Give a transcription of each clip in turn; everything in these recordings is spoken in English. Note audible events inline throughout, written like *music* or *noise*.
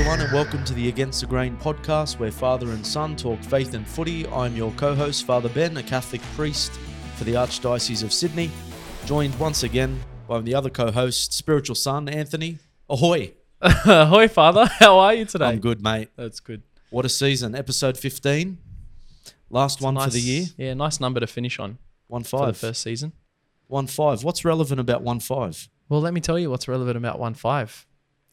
Everyone, and welcome to the Against the Grain podcast, where father and son talk faith and footy. I'm your co host, Father Ben, a Catholic priest for the Archdiocese of Sydney, joined once again by the other co host, spiritual son, Anthony. Ahoy! *laughs* Ahoy, Father. How are you today? I'm good, mate. That's good. What a season. Episode 15. Last one for the year. Yeah, nice number to finish on 1 5. for the first season. 1 5. What's relevant about 1 5? Well, let me tell you what's relevant about 1 5.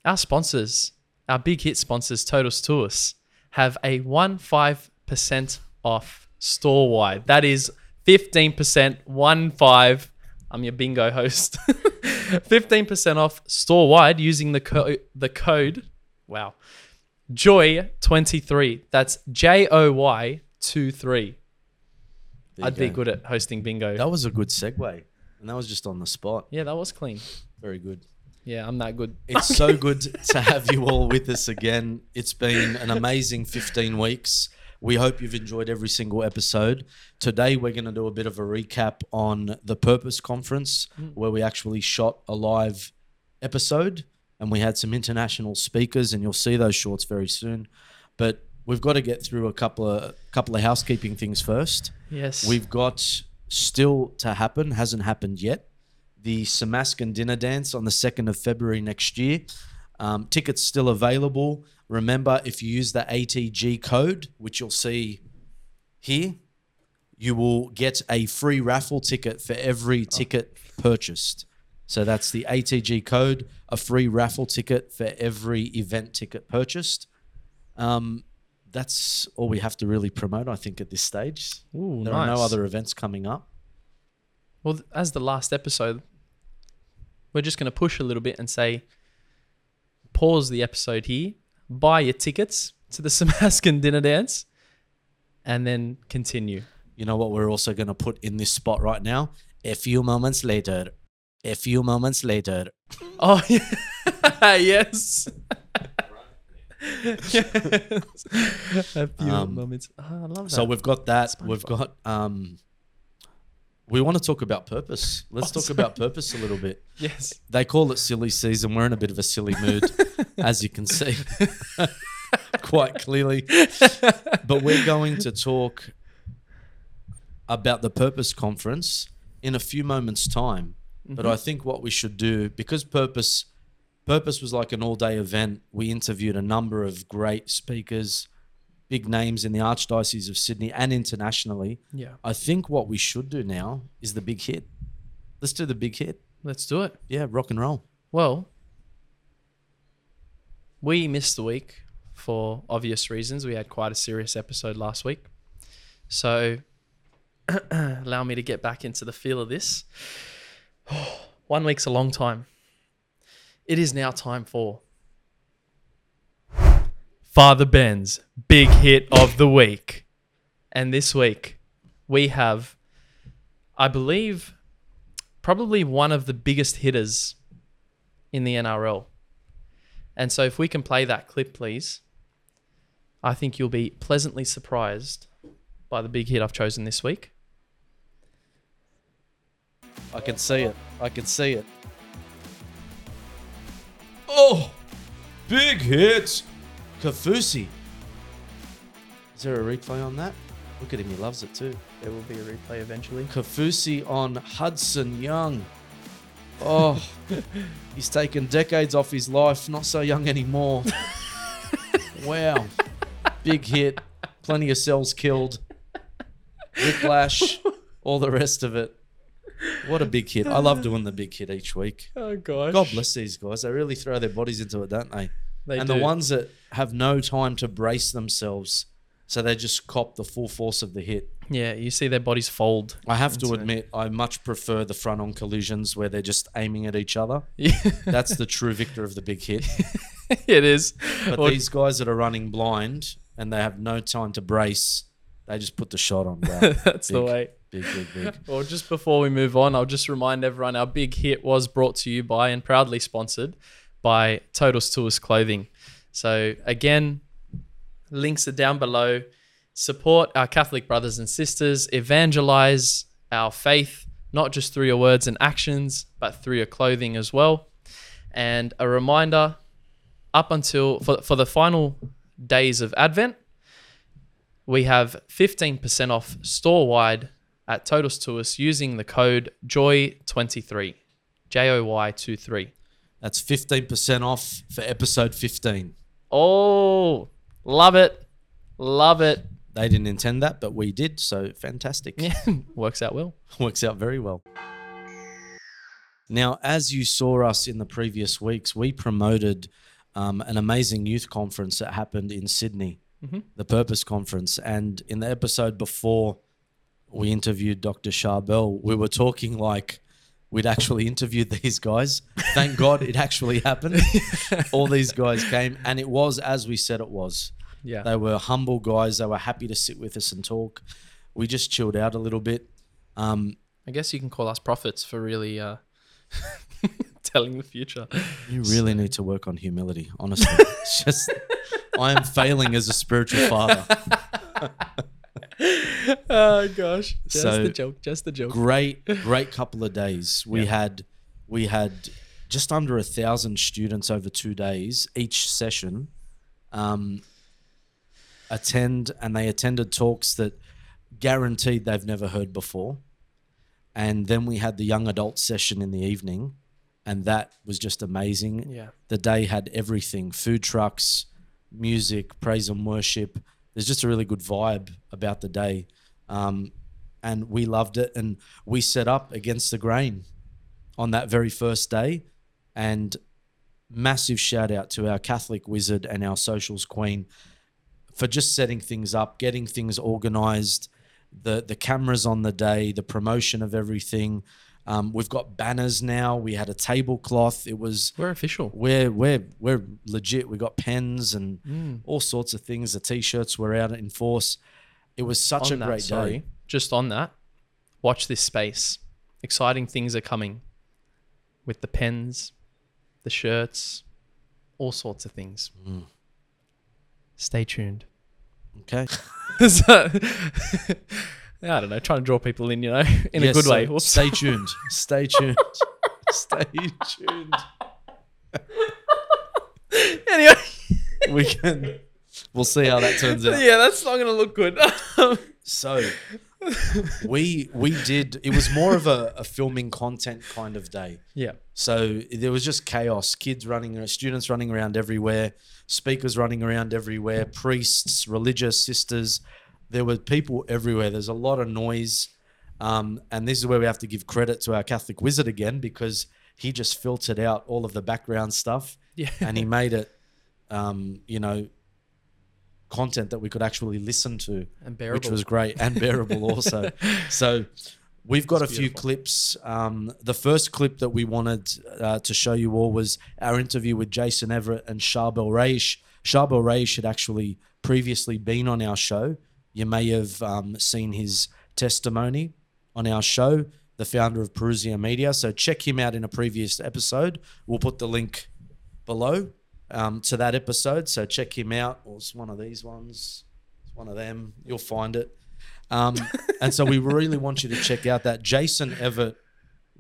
Our sponsors, our big hit sponsors, Totus Tuus, have a 1 5% off store wide. That is 15%, 1 5. I'm your bingo host. *laughs* 15% off store wide using the, co- the code, wow, Joy23. That's J O Y 2 3. I'd be good at hosting bingo. That was a good segue. And that was just on the spot. Yeah, that was clean. Very good. Yeah, I'm that good. It's so *laughs* good to have you all with us again. It's been an amazing 15 weeks. We hope you've enjoyed every single episode. Today, we're going to do a bit of a recap on the Purpose Conference, mm. where we actually shot a live episode and we had some international speakers, and you'll see those shorts very soon. But we've got to get through a couple of couple of housekeeping things first. Yes. We've got still to happen, hasn't happened yet. The Somascan dinner dance on the 2nd of February next year. Um, tickets still available. Remember, if you use the ATG code, which you'll see here, you will get a free raffle ticket for every ticket purchased. So that's the ATG code, a free raffle ticket for every event ticket purchased. Um, that's all we have to really promote, I think, at this stage. Ooh, There are no other events coming up. Well, as the last episode, we're just going to push a little bit and say pause the episode here, buy your tickets to the *laughs* Somascan dinner dance, and then continue. You know what we're also going to put in this spot right now? A few moments later. A few moments later. *laughs* Oh, yeah. *laughs* yes. yes. A few Um, moments. Oh, I love that. So we've got that. We've got um we want to talk about purpose. Let's Oh, talk about purpose a little bit. yes. They call it silly season. We're in a bit of a silly mood, *laughs* as you can see. *laughs* Quite clearly. But we're going to talk about the purpose conference in a few moments' time. But mm-hmm. I think what we should do, because purpose purpose was like an all-day event, we interviewed a number of great speakers, big names in the Archdiocese of Sydney and internationally. Yeah. I think what we should do now is the big hit. Let's do the big hit. Let's do it. Yeah, rock and roll. Well, we missed the week for obvious reasons. We had quite a serious episode last week. So, *clears throat* allow me to get back into the feel of this. *sighs* One week's a long time. It is now time for Father Ben's big hit of the week. And this week, we have, I believe, probably one of the biggest hitters in the NRL. And so, if we can play that clip, please, I think you'll be pleasantly surprised by the big hit I've chosen this week. I can see it. I can see it. Oh, big hit. Kaufusi. Is there a replay on that? Look at him. He loves it too. There will be a replay eventually. Kaufusi on Hudson Young. Oh, *laughs* he's taken decades off his life. Not so young anymore. *laughs* wow. Big hit. Plenty of cells killed. Whiplash. All the rest of it. What a big hit. I love doing the big hit each week. Oh gosh. God bless these guys. They really throw their bodies into it, don't they? They and do. the ones that have no time to brace themselves, so they just cop the full force of the hit. Yeah, you see their bodies fold. I have to That's it. admit, I much prefer the front on collisions where they're just aiming at each other. Yeah, *laughs* That's the true *laughs* victor of the big hit. *laughs* it is. But Or- these guys that are running blind and they have no time to brace, they just put the shot on. Bro. That's the way. Big, big, big. Well, just before we move on, I'll just remind everyone our big hit was brought to you by and proudly sponsored by Totus Tuus Clothing. So, again, links are down below. Support our Catholic brothers and sisters, evangelize our faith, not just through your words and actions, but through your clothing as well. And a reminder up until for, for the final days of Advent, we have 15% off store wide at Totus Tuus using the code JOY23. J O Y 23. That's 15% off for episode 15. Oh, love it. Love it. They didn't intend that, but we did, so fantastic. Yeah, *laughs* works out well. *laughs* Works out very well. Now, as you saw us in the previous weeks, we promoted um, an amazing youth conference that happened in Sydney, the Purpose Conference. And in the episode before we interviewed Dr. Charbel, we were talking like we'd actually interviewed *laughs* these guys. Thank God it actually happened. *laughs* All these guys came, and it was as we said it was. Yeah. They were humble guys. They were happy to sit with us and talk. We just chilled out a little bit. Um, I guess you can call us prophets for really uh, *laughs* telling the future. You really need to work on humility, honestly. It's just I am failing as a spiritual father. *laughs* oh gosh, just So- the joke, just the joke. Great, *laughs* great couple of days. We Yeah. had we had just under a thousand students over two days each session um, attend, and they attended talks that guaranteed they've never heard before. And then we had the young adult session in the evening, and that was just amazing. Yeah. the day had everything food trucks, music, praise and worship. There's just a really good vibe about the day. Um, and we loved it. And we set up against the grain on that very first day. And massive shout out to our Catholic wizard and our socials queen for just setting things up, getting things organized, the the cameras on the day, the promotion of everything. Um, we've got banners now. We had a tablecloth. It was We're official. we're we're we're legit. We got pens and Mm. all sorts of things. The t-shirts were out in force. It was such on a great sorry, day. just on that, watch this space. Exciting things are coming with the pens, the shirts, all sorts of things. Mm. Stay tuned. Okay, *laughs* So- *laughs* I don't know, trying to draw people in, you know, *laughs* in a good so way. Whoops. Stay tuned. Stay *laughs* tuned. Stay tuned. *laughs* anyway, We can. We'll see how that turns out. yeah, that's not going to look good. So we we did. It was more of a, a filming content kind of day. yeah. So there was just chaos. Kids running, students running around everywhere, speakers running around everywhere, priests, religious sisters. There were people everywhere. There's a lot of noise. Um, and this is where we have to give credit to our Catholic wizard again because he just filtered out all of the background stuff Yeah. and he made it, um, you know, content that we could actually listen to And bearable. which was great and bearable *laughs* also. So we've got a few clips. Um, the first clip that we wanted uh, to show you all was our interview with Jason Evert and Charbel Raish. Charbel Raish had actually previously been on our show. You may have um, seen his testimony on our show, the founder of Parousia Media. So check him out in a previous episode. We'll put the link below um, to that episode. So check him out. Or it's one of these ones. It's one of them. You'll find it. Um, and so we really want you to check out that Jason Evert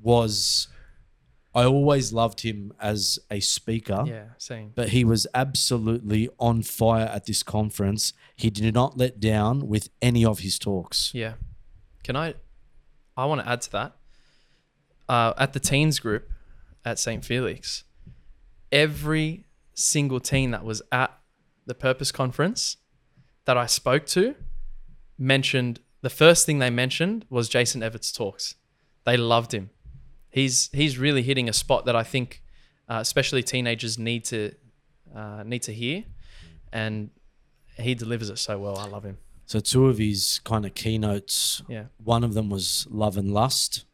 was. I always loved him as a speaker, yeah, same. but he was absolutely on fire at this conference. He did not let down with any of his talks. Yeah. Can I? I want to add to that. Uh, at the teens group at St. Felix, every single teen that was at the Purpose Conference that I spoke to mentioned the first thing they mentioned was Jason Evert's talks. They loved him. He's he's really hitting a spot that I think, uh, especially teenagers need to uh, need to hear, and he delivers it so well. I love him. So two of his kind of keynotes Yeah. One of them was Love and Lust,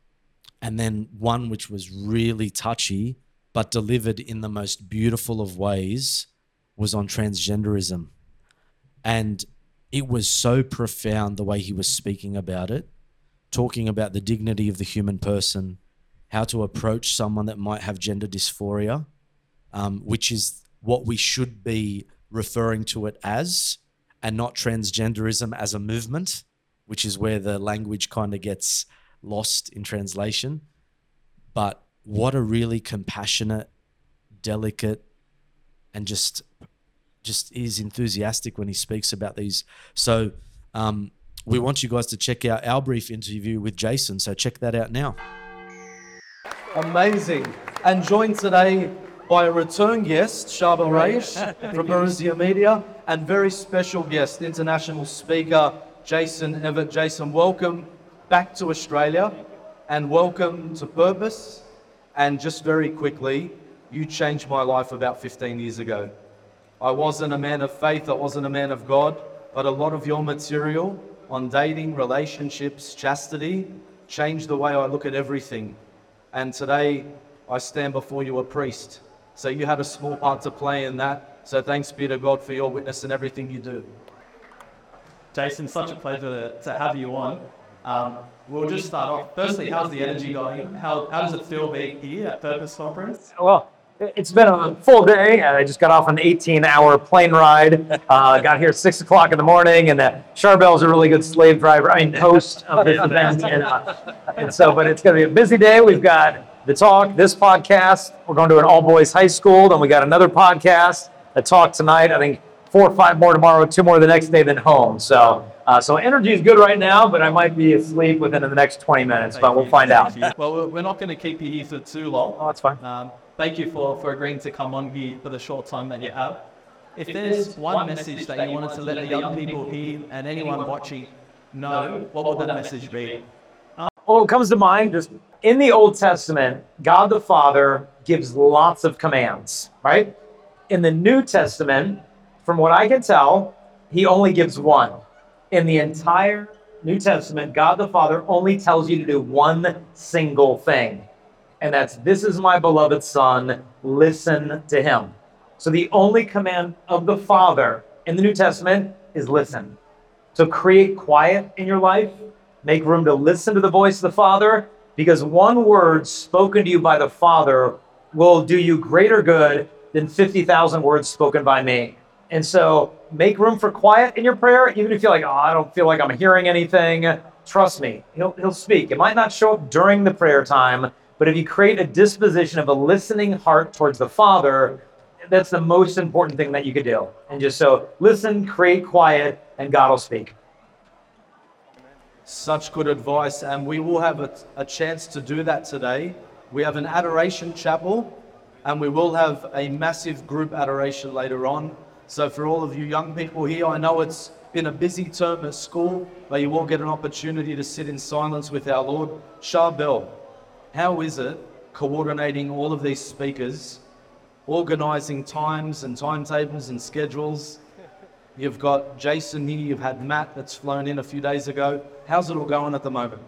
and then one which was really touchy but delivered in the most beautiful of ways was on transgenderism. And it was so profound the way he was speaking about it, talking about the dignity of the human person, how to approach someone that might have gender dysphoria, um, which is what we should be referring to it as, and not transgenderism as a movement which is where the language kind of gets lost in translation. But what a really compassionate, delicate, and just just is enthusiastic when he speaks about these. So um, we want you guys to check out our brief interview with Jason. So check that out now. Amazing. And joined today by a return guest, Charbel Raish from Parousia Media, and very special guest, international speaker Jason Evert. Jason, welcome back to Australia and welcome to Purpose. And just very quickly, you changed my life about 15 years ago. I wasn't a man of faith, I wasn't a man of God, but a lot of your material on dating, relationships, chastity changed the way I look at everything. And today I stand before you a priest. So you had a small part to play in that. So thanks be to God for your witness and everything you do. Jason, such a pleasure to, to have you on. Um, we'll just start off. Firstly, how's the energy going? How, how does it feel being here at Purpose Conference? Well, it's been a full day. I just got off an 18-hour plane ride. Uh, got here at six o'clock in the morning, and uh, Charbel's a really good slave driver. I mean, host of this *laughs* event, and, uh, and so. But it's going to be a busy day. We've got the talk, this podcast. We're going to an all-boys high school. Then we got another podcast. A talk tonight. I think four or five more tomorrow, two more the next day, then home. So, uh, so energy is good right now, but I might be asleep within the next 20 minutes. But we'll find out. Well, we're- we're not going to keep you here for too long. Oh, that's fine. Um, thank you for, for agreeing to come on here for the short time that you have. If there's one message that you wanted to let the young people here and anyone watching know, what would that message be? Well, uh, it comes to mind just in the Old Testament, God the Father gives lots of commands, right? In the New Testament, from what I can tell, he only gives one. In the entire New Testament, God the Father only tells you to do one single thing. And that's, This is my beloved Son, listen to him. So the only command of the Father in the New Testament is listen. So create quiet in your life, make room to listen to the voice of the Father, because one word spoken to you by the Father will do you greater good than 50,000 words spoken by me. And so make room for quiet in your prayer, even if you're like, oh, I don't feel like I'm hearing anything. Trust me, he'll, he'll speak. It might not show up during the prayer time, but if you create a disposition of a listening heart towards the Father, that's the most important thing that you could do. And just so listen, create quiet, and God will speak. Such good advice, and we will have a, a chance to do that today. We have an adoration chapel, and we will have a massive group adoration later on. So, for all of you young people here, I know it's been a busy term at school, but you will get an opportunity to sit in silence with our Lord. Charbel, how is it coordinating all of these speakers, organizing times and timetables and schedules? You've got Jason here, you've had Matt that's flown in a few days ago. How's it all going at the moment?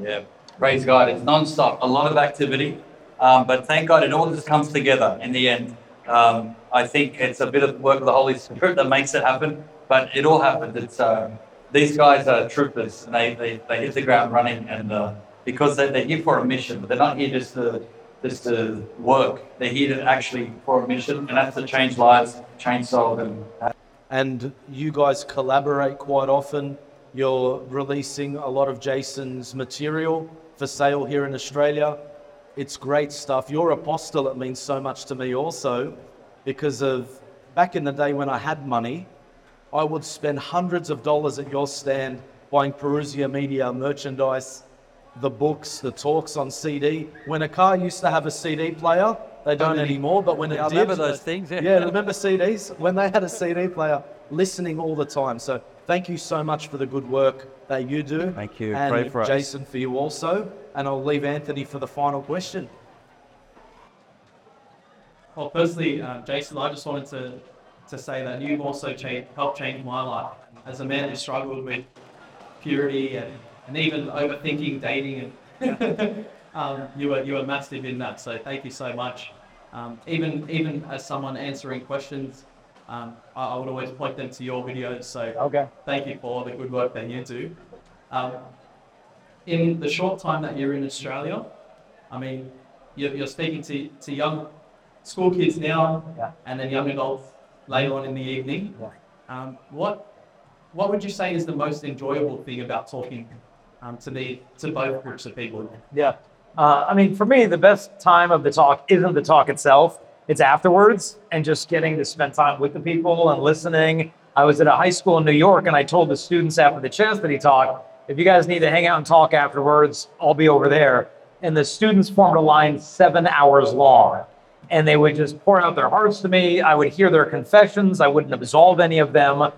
Yeah, praise God. It's non-stop, a lot of activity, um, but thank God it all just comes together in the end. Um, I think it's a bit of work of the Holy Spirit that makes it happen, but it all happens. It's uh, these guys are troopers, and they, they, they hit the ground running, and uh, because they, they're here for a mission, but they're not here just to just to work. They're here to actually for a mission, and that's to change lives, change souls, and and you guys collaborate quite often. You're releasing a lot of Jason's material for sale here in Australia. It's great stuff. Your apostolate means so much to me also because of back in the day when I had money, I would spend hundreds of dollars at your stand buying Parousia Media merchandise, the books, the talks on CD. When a car used to have a CD player, they don't anymore, but when it I did, remember those things. Yeah. yeah, remember CDs? When they had a CD player, listening all the time. So thank you so much for the good work that you do. Thank you. And Pray for us. Jason for you also. And I'll leave Anthony for the final question. Well, firstly, uh, Jason, I just wanted to, to say that you've also cha- helped change my life. As a man who struggled with purity and, and even overthinking dating, and *laughs* um, you were you were massive in that. So thank you so much. Um, even even as someone answering questions, um, I, I would always point them to your videos. So Okay. thank you for all the good work that you do. Um, in the short time that you're in Australia, I mean, you're, you're speaking to, to young school kids now Yeah. and then young adults later on in the evening. Yeah. Um, what, what would you say is the most enjoyable thing about talking um, to the to both groups of people? Yeah. Uh, I mean, for me, the best time of the talk isn't the talk itself. It's afterwards and just getting to spend time with the people and listening. I was at a high school in New York and I told the students after the chastity talk, if you guys need to hang out and talk afterwards, I'll be over there. And the students formed a line seven hours long and they would just pour out their hearts to me. I would hear their confessions. I wouldn't absolve any of them, um,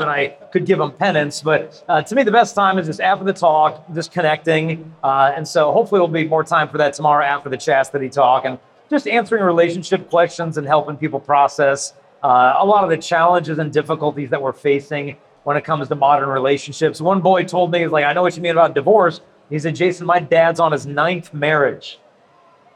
and I could give them penance. But uh, to me, the best time is just after the talk, just connecting. Uh, and so hopefully, there'll be more time for that tomorrow after the chastity talk, and just answering relationship questions and helping people process uh, a lot of the challenges and difficulties that we're facing when it comes to modern relationships. One boy told me, "He's like, I know what you mean about divorce." He said, "Jason, my dad's on his ninth marriage."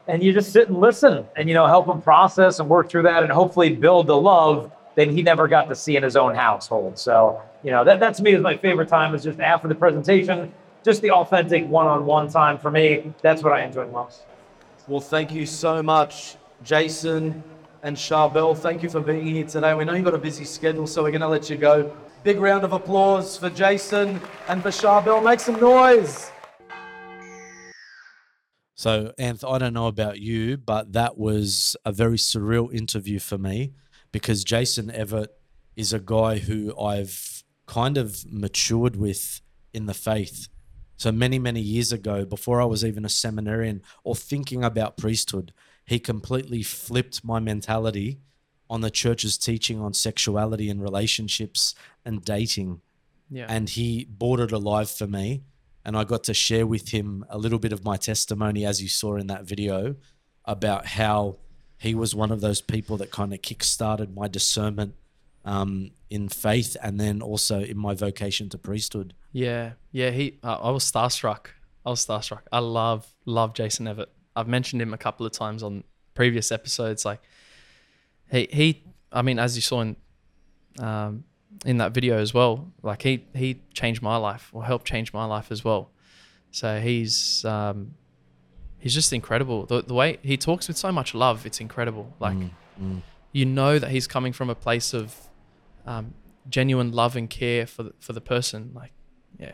And you just sit and listen and you know help him process and work through that and hopefully build the love that he never got to see in his own household so you know that, that to me is my favorite time is just after the presentation just the authentic one-on-one time for me that's what i enjoy most Well, thank you so much, Jason and Charbel. Thank you for being here today. We know you've got a busy schedule, so we're going to let you go. Big round of applause for Jason and for Charbel. Make some noise. So, Anth, I don't know about you, but that was a very surreal interview for me because Jason Evert is a guy who I've kind of matured with in the faith. So many, many years ago, before I was even a seminarian or thinking about priesthood, he completely flipped my mentality on the church's teaching on sexuality and relationships and dating Yeah. and he brought it alive for me and i got to share with him a little bit of my testimony as you saw in that video about how he was one of those people that kind of kick-started my discernment um, in faith and then also in my vocation to priesthood Yeah, yeah. He, uh, I was starstruck. I was starstruck. I love, love Jason Evert. I've mentioned him a couple of times on previous episodes. Like, he, he. I mean, as you saw in, um, in that video as well. Like he, he changed my life or helped change my life as well. So he's, um, he's just incredible. The, the way he talks with so much love, it's incredible. Like, you know that he's coming from a place of, um, genuine love and care for the, for the person. Like, yeah,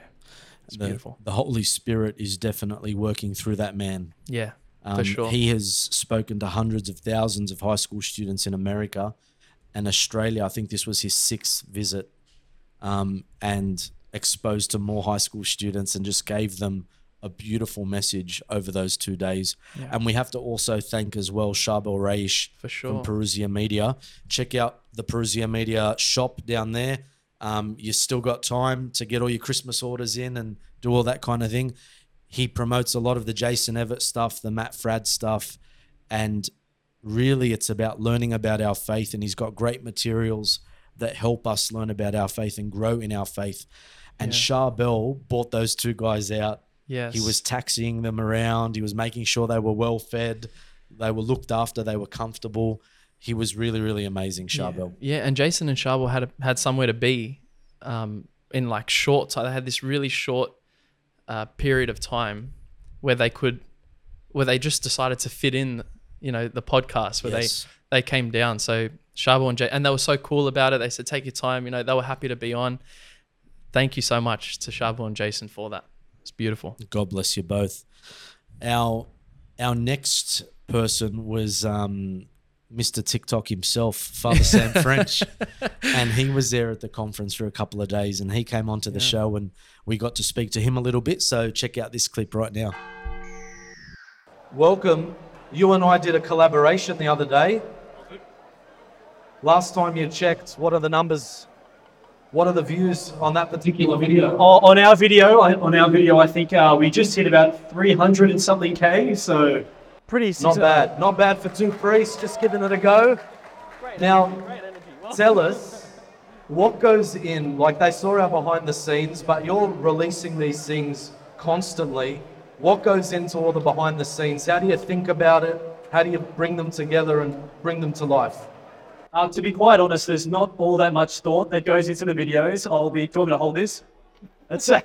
it's the, beautiful. the holy spirit is definitely working through that man Yeah, Um, for sure. He has spoken to hundreds of thousands of high school students in America and Australia. I think this was his sixth visit, um, and exposed to more high school students and just gave them a beautiful message over those two days. Yeah. And we have to also thank as well Charbel Raish For sure. from Parousia Media. Check out the Parousia Media shop down there. Um, you still got time to get all your Christmas orders in and do all that kind of thing. He promotes a lot of the Jason Evert stuff, the Matt Fradd stuff, and really it's about learning about our faith. And he's got great materials that help us learn about our faith and grow in our faith. And Yeah. Charbel bought those two guys out. yes. He was taxiing them around. He was making sure they were well fed, they were looked after, they were comfortable. He was really, really amazing, Charbel. Yeah, and Jason and Charbel had a, had somewhere to be um, in like short time. They had this really short uh, period of time where they could, where they just decided to fit in, you know, the podcast where Yes. they they came down. So Charbel and Jay, and they were so cool about it. They said, "Take your time." You know, they were happy to be on. Thank you so much to Charbel and Jason for that. It's beautiful. God bless you both. Our our next person was um, Mr. TikTok himself, Father Sam *laughs* French, and he was there at the conference for a couple of days, and he came onto the show, and we got to speak to him a little bit. So check out this clip right now. Welcome. You and I did a collaboration the other day. Last time you checked, what are the numbers? What are the views on that particular video? O- on our video, I- on our video, I think uh, we just hit about 300 and something k. So pretty. Not bad. Not bad for two priests, just giving it a go. Now, tell us what goes in. Like they saw our behind the scenes, but you're releasing these things constantly. What goes into all the behind the scenes? How do you think about it? How do you bring them together and bring them to life? Uh, to be quite honest, there's not all that much thought that goes into the videos. I'll be talking to hold this. That's *laughs* uh,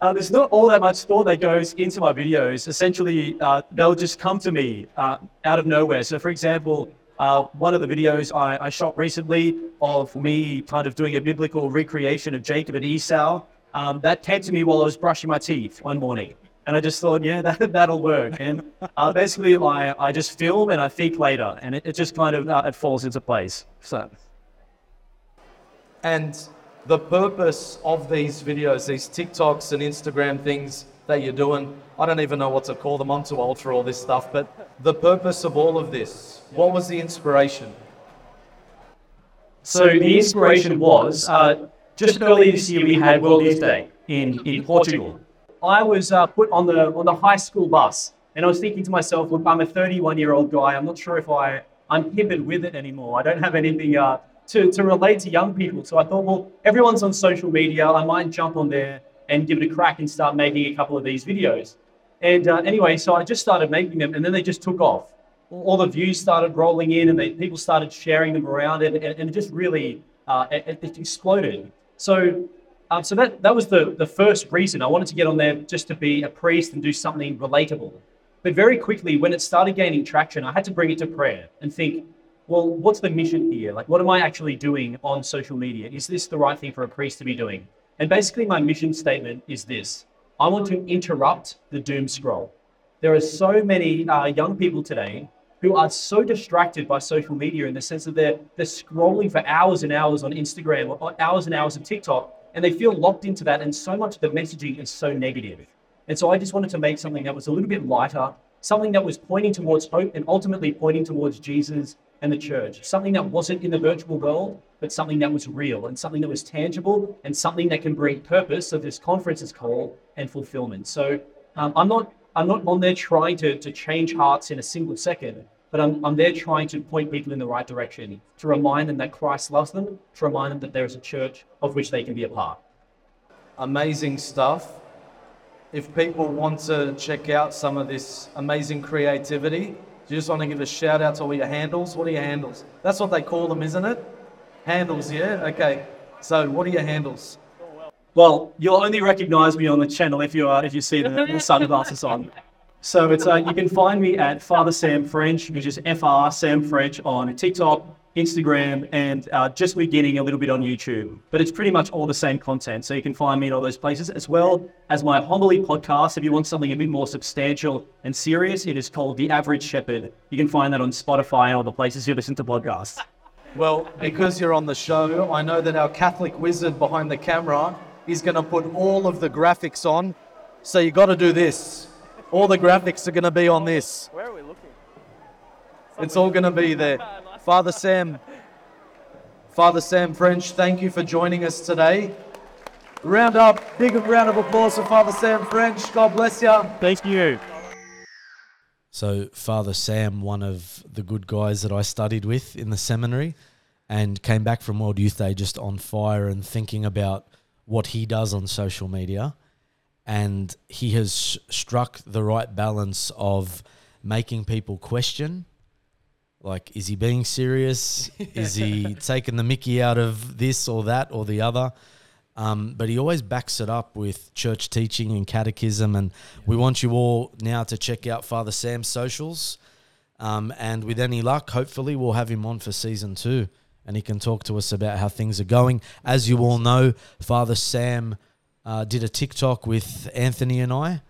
there's not all that much thought that goes into my videos. Essentially, uh, they'll just come to me uh, out of nowhere. So, for example, uh, one of the videos I, I shot recently of me kind of doing a biblical recreation of Jacob and Esau, um, that came to me while I was brushing my teeth one morning. And I just thought, yeah, *laughs* that, that'll work. And uh, basically, I, I just film and I think later, and it, it just kind of uh, it falls into place. So. And the purpose of these videos, these TikToks and Instagram things that you're doing, I don't even know what to call them. I'm too old for all this stuff. But the purpose of all of this, what was the inspiration? So the inspiration was uh, just earlier this year we had World Youth Day in, in Portugal. I was uh, put on the on the high school bus, and I was thinking to myself, look, I'm a 31 year old guy. I'm not sure if I I'm hip with it anymore. I don't have anything uh, to to relate to young people. So I thought, well, everyone's on social media. I might jump on there and give it a crack and start making a couple of these videos. And uh, anyway, so I just started making them, and then they just took off. All the views started rolling in, and they, people started sharing them around, and, and, and it just really uh, it, it exploded. So, um, so that that was the the first reason I wanted to get on there, just to be a priest and do something relatable. But very quickly, when it started gaining traction, I had to bring it to prayer and think, well, what's the mission here? Like, what am I actually doing on social media? Is this the right thing for a priest to be doing? And basically, my mission statement is this I want to interrupt the doom scroll. There are so many uh, young people today who are so distracted by social media in the sense that they're, they're scrolling for hours and hours on Instagram or hours and hours of TikTok, and they feel locked into that, and so much of the messaging is so negative. And so I just wanted to make something that was a little bit lighter, something that was pointing towards hope and ultimately pointing towards Jesus and the church, something that wasn't in the virtual world, but something that was real and something that was tangible and something that can bring purpose. So this conference is called and fulfillment. So um, I'm not I'm not on there trying to, to change hearts in a single second, but I'm, I'm there trying to point people in the right direction, to remind them that Christ loves them, to remind them that there is a church of which they can be a part. Amazing stuff. If people want to check out some of this amazing creativity, do you just want to give a shout out to all your handles? What are your handles? That's what they call them, isn't it? Handles, yeah? Okay. So, what are your handles? Well, you'll only recognize me on the channel if you are if you see the, the sunglasses on. So it's uh, you can find me at Father Sam French, which is FR Sam French on TikTok, Instagram, and uh, just beginning a little bit on YouTube. But it's pretty much all the same content. So you can find me in all those places, as well as my homily podcast. If you want something a bit more substantial and serious, it is called The Average Shepherd. You can find that on Spotify and all the places you listen to podcasts. Well, because you're on the show, I know that our Catholic wizard behind the camera is going to put all of the graphics on. So you got to do this. All the graphics are going to be on this. Where are we looking? It's all going to be there. Father Sam, Father Sam French, thank you for joining us today. Round up, big round of applause for Father Sam French. God bless you. Thank you. So, Father Sam, one of the good guys that I studied with in the seminary, and came back from World Youth Day just on fire and thinking about what he does on social media. And he has struck the right balance of making people question like, is he being serious? *laughs* is he taking the mickey out of this or that or the other? Um, but he always backs it up with church teaching and catechism. And we want you all now to check out Father Sam's socials. Um, and with any luck, hopefully, we'll have him on for season two and he can talk to us about how things are going. As you all know, Father Sam uh, did a TikTok with Anthony and I,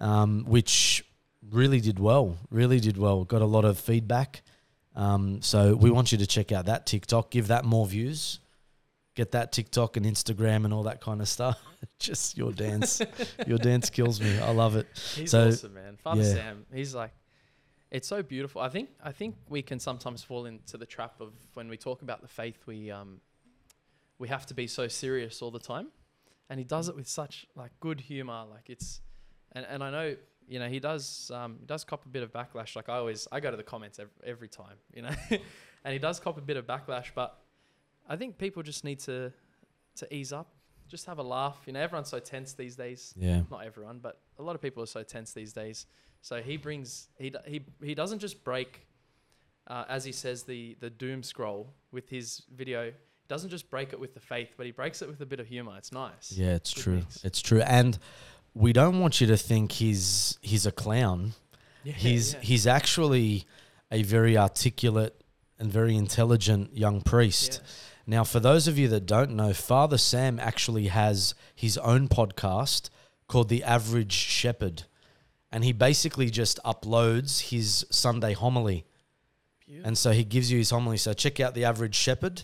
um, which really did well, really did well. Got a lot of feedback. Um, so we want you to check out that TikTok, give that more views, get that TikTok and Instagram and all that kind of stuff. *laughs* Just your dance, *laughs* your dance kills me. I love it. He's So, awesome, man. Father yeah. Sam, he's like, it's so beautiful. I think I think we can sometimes fall into the trap of when we talk about the faith, we um, we have to be so serious all the time, and he does it with such like good humor. Like it's, and, and I know you know he does um, he does cop a bit of backlash. Like I always I go to the comments every, every time, you know, *laughs* and he does cop a bit of backlash. But I think people just need to to ease up, just have a laugh. You know, everyone's so tense these days Yeah. not everyone, but a lot of people are so tense these days. So he brings he he he doesn't just break, uh, as he says the the doom scroll with his video. Doesn't just break it with the faith, but he breaks it with a bit of humor. It's nice. Yeah, it's Good true. mix. It's true. And we don't want you to think he's he's a clown. Yeah, He's yeah. he's actually a very articulate and very intelligent young priest. Yes. Now, for those of you that don't know, Father Sam actually has his own podcast called The Average Shepherd. and he basically just uploads his Sunday homily. And so he gives you his homily. So check out the average shepherd.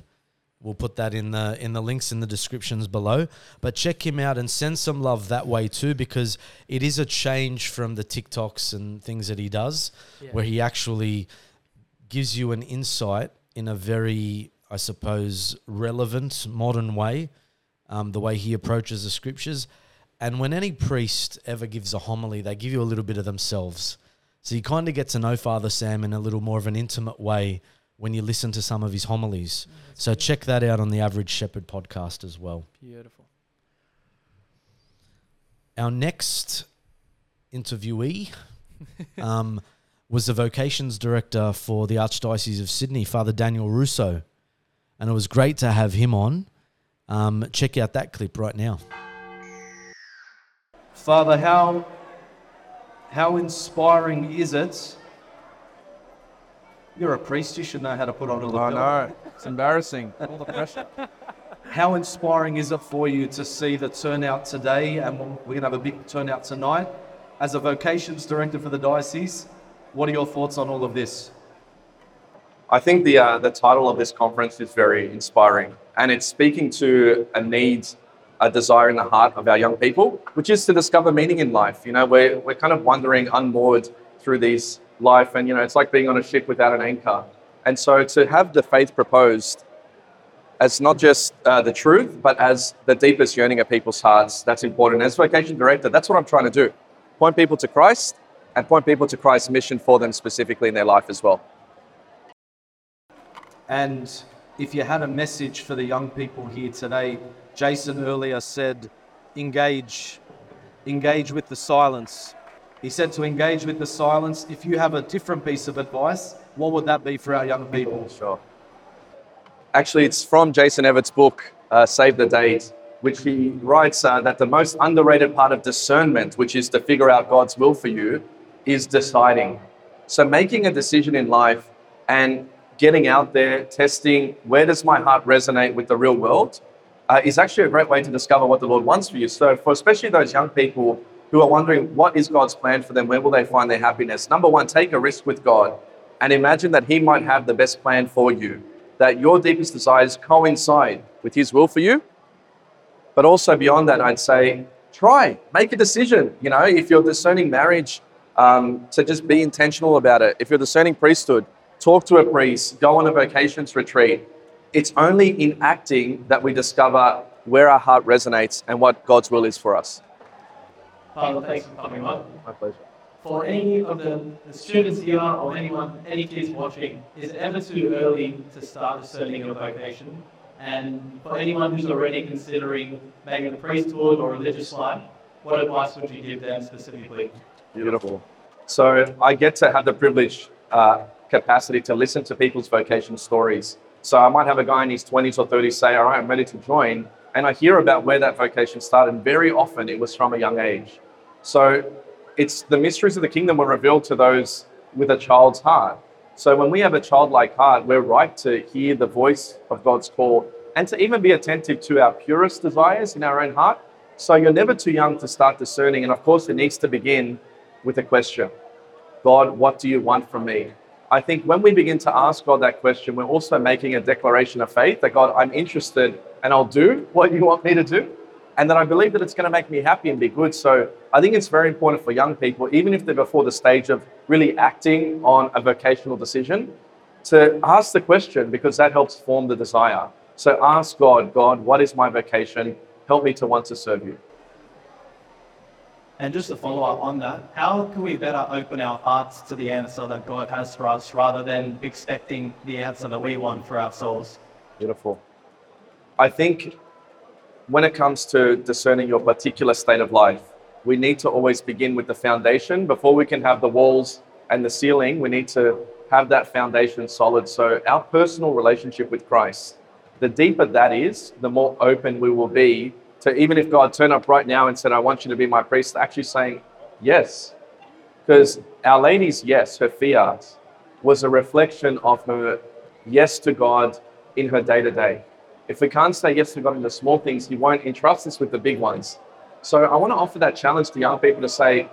We'll put that in the in the links in the descriptions below. But check him out and send some love that way too, because it is a change from the TikToks and things that he does, where he actually gives you an insight in a very, I suppose, relevant modern way, um, the way he approaches the scriptures. And when any priest ever gives a homily, they give you a little bit of themselves. So you kind of get to know Father Sam in a little more of an intimate way when you listen to some of his homilies. So check that out on the Average Shepherd podcast as well. Beautiful. Our next interviewee *laughs* um, was the vocations director for the Archdiocese of Sydney, Father Daniel Russo. And it was great to have him on. Um, check out that clip right now. Father, how how inspiring is it? You're a priest. You should know how to put on a little. I know. It's embarrassing. All the pressure. *laughs* How inspiring is it for you to see the turnout today, and we're going to have a big turnout tonight? As a vocations director for the diocese, what are your thoughts on all of this? I think the uh, the title of this conference is very inspiring, and it's speaking to a need, a desire in the heart of our young people, which is to discover meaning in life. You know, we're we're kind of wandering unmoored through this life, and you know, it's like being on a ship without an anchor. And so, to have the faith proposed as not just uh, the truth, but as the deepest yearning of people's hearts, that's important. As vocation director, that's what I'm trying to do: point people to Christ, and point people to Christ's mission for them specifically in their life as well. And if you had a message for the young people here today, Jason earlier said, engage, engage with the silence. He said to engage with the silence. If you have a different piece of advice, what would that be for our young people? Sure. Actually, it's from Jason Evert's book, uh, Save the Date, which he writes uh, that the most underrated part of discernment, which is to figure out God's will for you, is deciding. So, making a decision in life and getting out there, testing where does my heart resonate with the real world, uh, is actually a great way to discover what the Lord wants for you. So, for especially those young people who are wondering what is God's plan for them, where will they find their happiness? Number one, take a risk with God and imagine that He might have the best plan for you, that your deepest desires coincide with His will for you. But also beyond that, I'd say try, make a decision. You know, if you're discerning marriage, um, to just be intentional about it. If you're discerning priesthood, talk to a priest, go on a vocations retreat. It's only in acting that we discover where our heart resonates and what God's will is for us. Father, thanks for coming on. My pleasure. For any of the, the students here or anyone, any kids watching, is it ever too early to start discerning your vocation? And for anyone who's already considering maybe the priesthood or religious life, what advice would you give them specifically? Beautiful. So I get to have the privilege, uh, capacity to listen to people's vocation stories. So I might have a guy in his 20s or 30s say, All right, I'm ready to join. And I hear about where that vocation started. Very often it was from a young age. So it's the mysteries of the kingdom were revealed to those with a child's heart. So when we have a childlike heart, we're right to hear the voice of God's call and to even be attentive to our purest desires in our own heart. So you're never too young to start discerning. And of course, it needs to begin with a question God, what do you want from me? I think when we begin to ask God that question, we're also making a declaration of faith that God, I'm interested and I'll do what you want me to do. And then I believe that it's going to make me happy and be good. So I think it's very important for young people, even if they're before the stage of really acting on a vocational decision, to ask the question because that helps form the desire. So ask God, God, what is my vocation? Help me to want to serve you. And just to follow up on that, how can we better open our hearts to the answer that God has for us rather than expecting the answer that we want for ourselves? Beautiful. I think when it comes to discerning your particular state of life, we need to always begin with the foundation. Before we can have the walls and the ceiling, we need to have that foundation solid. So, our personal relationship with Christ, the deeper that is, the more open we will be to even if God turned up right now and said, I want you to be my priest, actually saying yes. Because Our Lady's yes, her fiat, was a reflection of her yes to God in her day to day. If we can't say yes to God in the small things, He won't entrust us with the big ones. So I want to offer that challenge to young people to say,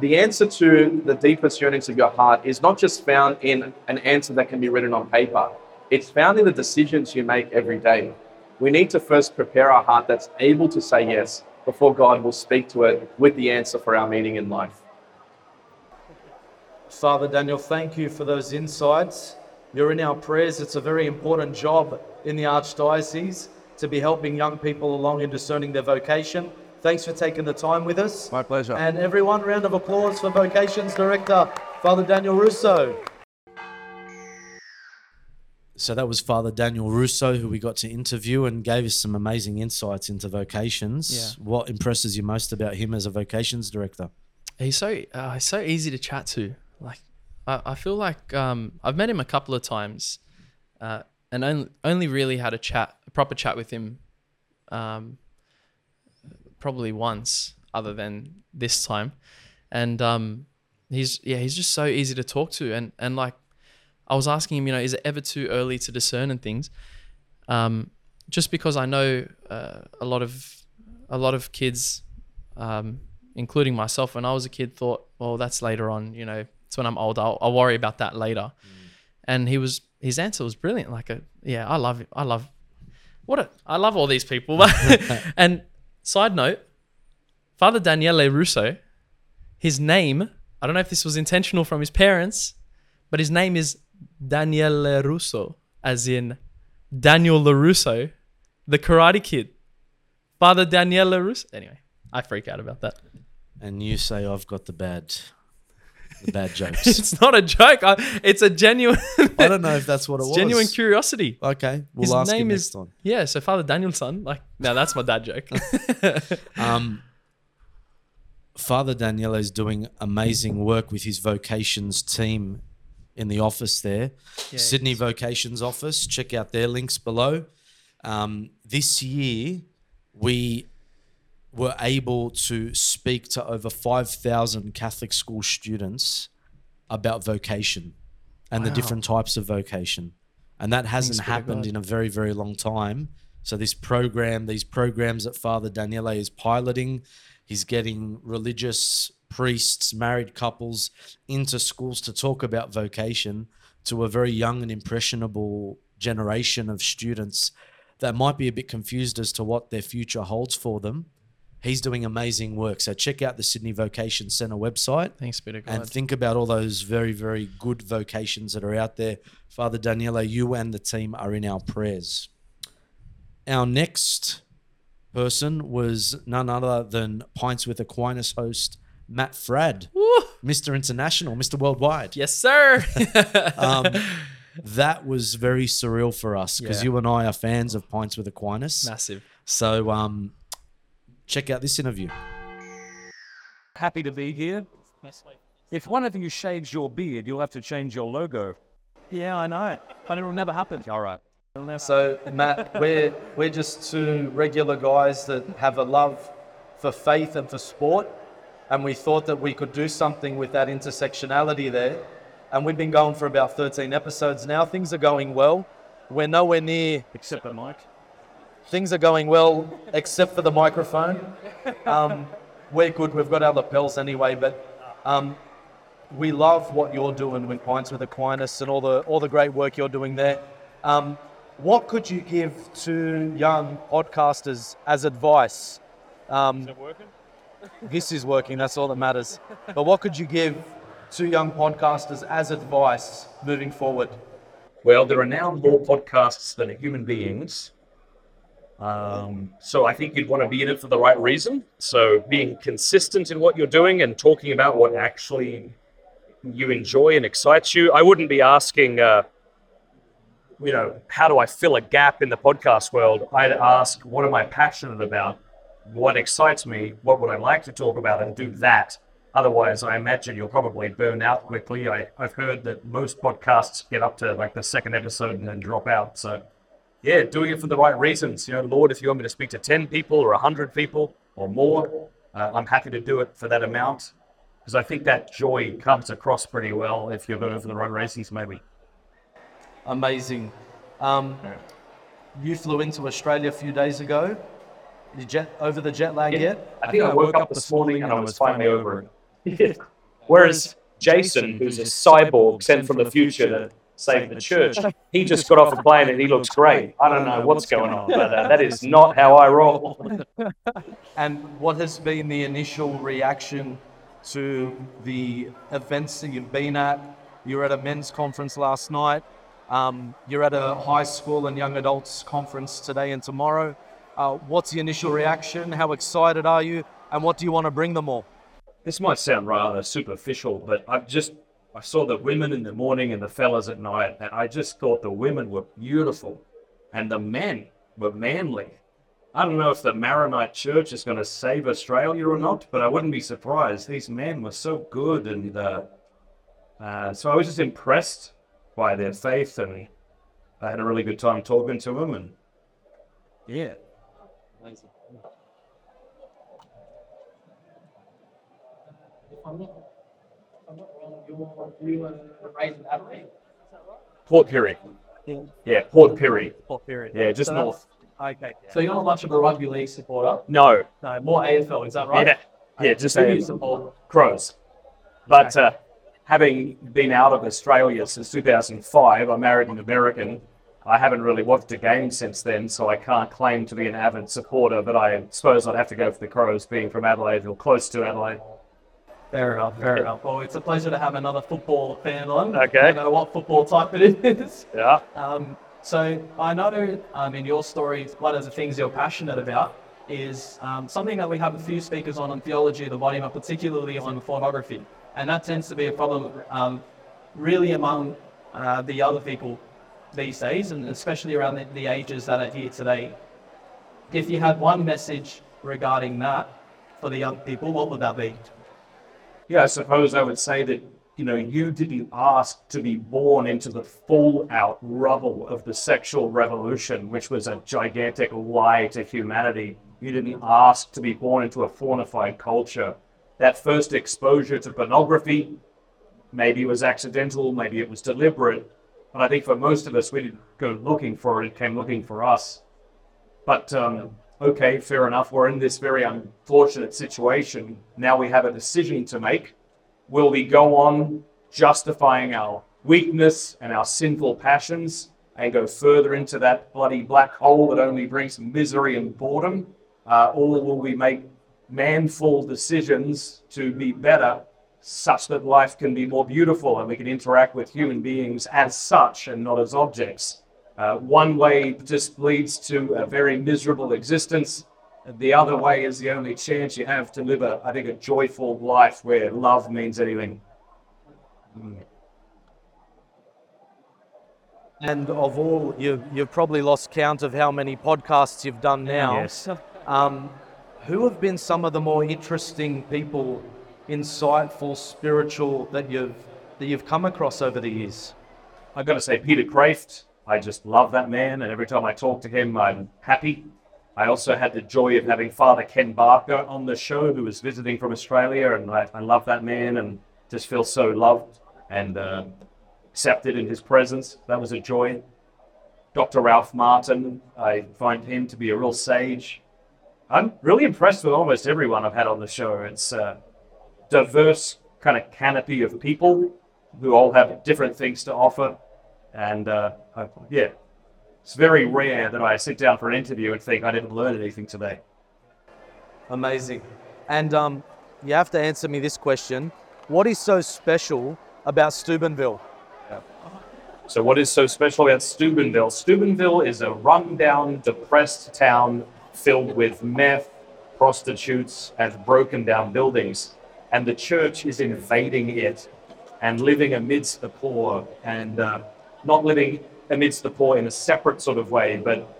the answer to the deepest yearnings of your heart is not just found in an answer that can be written on paper, it's found in the decisions you make every day. We need to first prepare our heart that's able to say yes before God will speak to it with the answer for our meaning in life. Father Daniel, thank you for those insights. You're in our prayers. It's a very important job in the Archdiocese to be helping young people along in discerning their vocation. Thanks for taking the time with us. My pleasure. And everyone, round of applause for Vocations Director, Father Daniel Russo. So that was Father Daniel Russo, who we got to interview and gave us some amazing insights into vocations. Yeah. What impresses you most about him as a vocations director? He's so uh, he's so easy to chat to. Like, I, feel like um, I've met him a couple of times, uh, and only only really had a chat, a proper chat with him, um, probably once, other than this time, and um, he's yeah he's just so easy to talk to, and and like, I was asking him, you know, is it ever too early to discern and things, um, just because I know uh, a lot of a lot of kids. Um, including myself when I was a kid thought, well, that's later on, you know, it's when I'm older. I'll, I'll worry about that later. Mm. And he was, his answer was brilliant. Like a, yeah, I love it. I love, what a, I love all these people. *laughs* and side note, Father Daniele Russo, his name, I don't know if this was intentional from his parents, but his name is Daniele Russo, as in Daniel LaRusso, the Karate Kid. Father Daniele Russo. Anyway, I freak out about that. And you say I've got the bad, bad *laughs* jokes. It's not a joke. I, it's a genuine. I don't know if that's what *laughs* it was. genuine curiosity. Okay, we'll His ask name him is next time. yeah. So Father Danielson, like, no, that's my dad joke. *laughs* Um, Father Daniele is doing amazing work with his vocations team in the office there, Sydney Vocations office. Check out their links below. Um, this year, we were able to speak to over 5,000 Catholic school students about vocation and the different types of vocation. And that hasn't Thanks happened in a very, very long time. So this program, these programs that Father Daniele is piloting, he's getting religious priests, married couples into schools to talk about vocation to a very young and impressionable generation of students that might be a bit confused as to what their future holds for them. He's doing amazing work. So check out the Sydney Vocation Centre website Thanks to and think about all those very, very good vocations that are out there. Father Daniela, you and the team are in our prayers. Our next person was none other than Pints with Aquinas host Matt Fradd, Mr. International, Mr. Worldwide. yes, sir. *laughs* Um, *laughs* that was very surreal for us because Yeah. you and I are fans of Pints with Aquinas. Massive. So um, check out this interview. happy to be here. If one of you shaves your beard, you'll have to change your logo. Yeah, I know. But it'll never happen. All right. So, Matt, we're, we're just two regular guys that have a love for faith and for sport. And we thought that we could do something with that intersectionality there. And we've been going for about 13 episodes now. Things are going well. We're nowhere near, Except the mic. Things are going well, except for the microphone. Um, we're good. We've got our lapels anyway. But um, we love what you're doing with Pints with Aquinas and all the, all the great work you're doing there. Um, what could you give to young podcasters as advice? Um, *laughs* this is working, that's all that matters. But what could you give to young podcasters as advice moving forward? Well, there are now more podcasts than human beings. Um, so I think you'd want to be in it for the right reason. So being consistent in what you're doing and talking about what actually you enjoy and excites you. I wouldn't be asking, uh, you know, how do I fill a gap in the podcast world? I'd ask, what am I passionate about? What excites me? What would I like to talk about? And do that. Otherwise, I imagine you'll probably burn out quickly. I, I've heard that most podcasts get up to like the second episode and then drop out. So, yeah, doing it for the right reasons. You know, Lord, if you want me to speak to 10 people or 100 people or more, uh, I'm happy to do it for that amount. Because I think that joy comes across pretty well if you're doing it for the right reasons, maybe. Amazing. Um, you flew into Australia a few days ago. You jet over the jet lag yet? I think I woke up this morning and I was finally over it. *laughs* Whereas Jason, who's a cyborg sent from the future save the church, *laughs* he just got off a plane and he looks great. I don't know what's going on, but uh, that is not how I roll. *laughs* And what has been the initial reaction to the events that you've been at? You're at a men's conference last night. Um, you're at a high school and young adults conference today and tomorrow. Uh, what's the initial reaction? How excited are you? And what do you want to bring them all? This might sound rather superficial, but I've just I saw the women in the morning and the fellas at night, and I just thought the women were beautiful, and the men were manly. I don't know if the Maronite Church is going to save Australia or not, but I wouldn't be surprised. These men were so good, and uh, uh, so I was just impressed by their faith, and I had a really good time talking to them. And yeah, Port Pirie. Yeah, Port Pirie. Port Pirie. Yeah, just So north. that's- Okay. So you're not much of a rugby league supporter? No. No, more AFL, is that right? Yeah, yeah, just Who do you a- support? Crows. But uh, having been out of Australia since 2005, I'm married an American. I haven't really watched a game since then, so I can't claim to be an avid supporter, but I suppose I'd have to go for the Crows, being from Adelaide or close to Adelaide. Fair enough, fair enough. Well, it's a pleasure to have another football fan on. Okay. No matter what football type it is. Yeah. Um, so I know um, in your story, one of the things you're passionate about is um, something that we have a few speakers on on theology of the body, but particularly on pornography. And that tends to be a problem um, really among uh, the other people these days, and especially around the, the ages that are here today. If you had one message regarding that for the young people, what would that be? Yeah, I suppose I would say that, you know, you didn't ask to be born into the fallout rubble of the sexual revolution, which was a gigantic lie to humanity. You didn't ask to be born into a pornified culture. That first exposure to pornography, maybe it was accidental, maybe it was deliberate, but I think for most of us, we didn't go looking for it, it came looking for us. But um, okay, fair enough. We're in this very unfortunate situation. Now we have a decision to make. Will we go on justifying our weakness and our sinful passions and go further into that bloody black hole that only brings misery and boredom? Uh, or will we make manful decisions to be better such that life can be more beautiful and we can interact with human beings as such and not as objects? Uh, one way just leads to a very miserable existence. The other way is the only chance you have to live a, I think, a joyful life where love means anything. And of all, you've, you've probably lost count of how many podcasts you've done now. Yes. Um, who have been some of the more interesting people, insightful, spiritual that you've that you've come across over the years? I've got to say, Peter Kraft, I just love that man, and every time I talk to him, I'm happy. I also had the joy of having Father Ken Barker on the show, who was visiting from Australia, and I, I love that man and just feel so loved and uh, accepted in his presence. That was a joy. Dr. Ralph Martin, I find him to be a real sage. I'm really impressed with almost everyone I've had on the show. It's a diverse kind of canopy of people who all have different things to offer. And uh, yeah, it's very rare that I sit down for an interview and think I didn't learn anything today. Amazing. And um, you have to answer me this question: What is so special about Steubenville? So, what is so special about Steubenville? Steubenville is a rundown, depressed town filled with meth, prostitutes, and broken down buildings. And the church is invading it and living amidst the poor, and uh, not living amidst the poor in a separate sort of way, but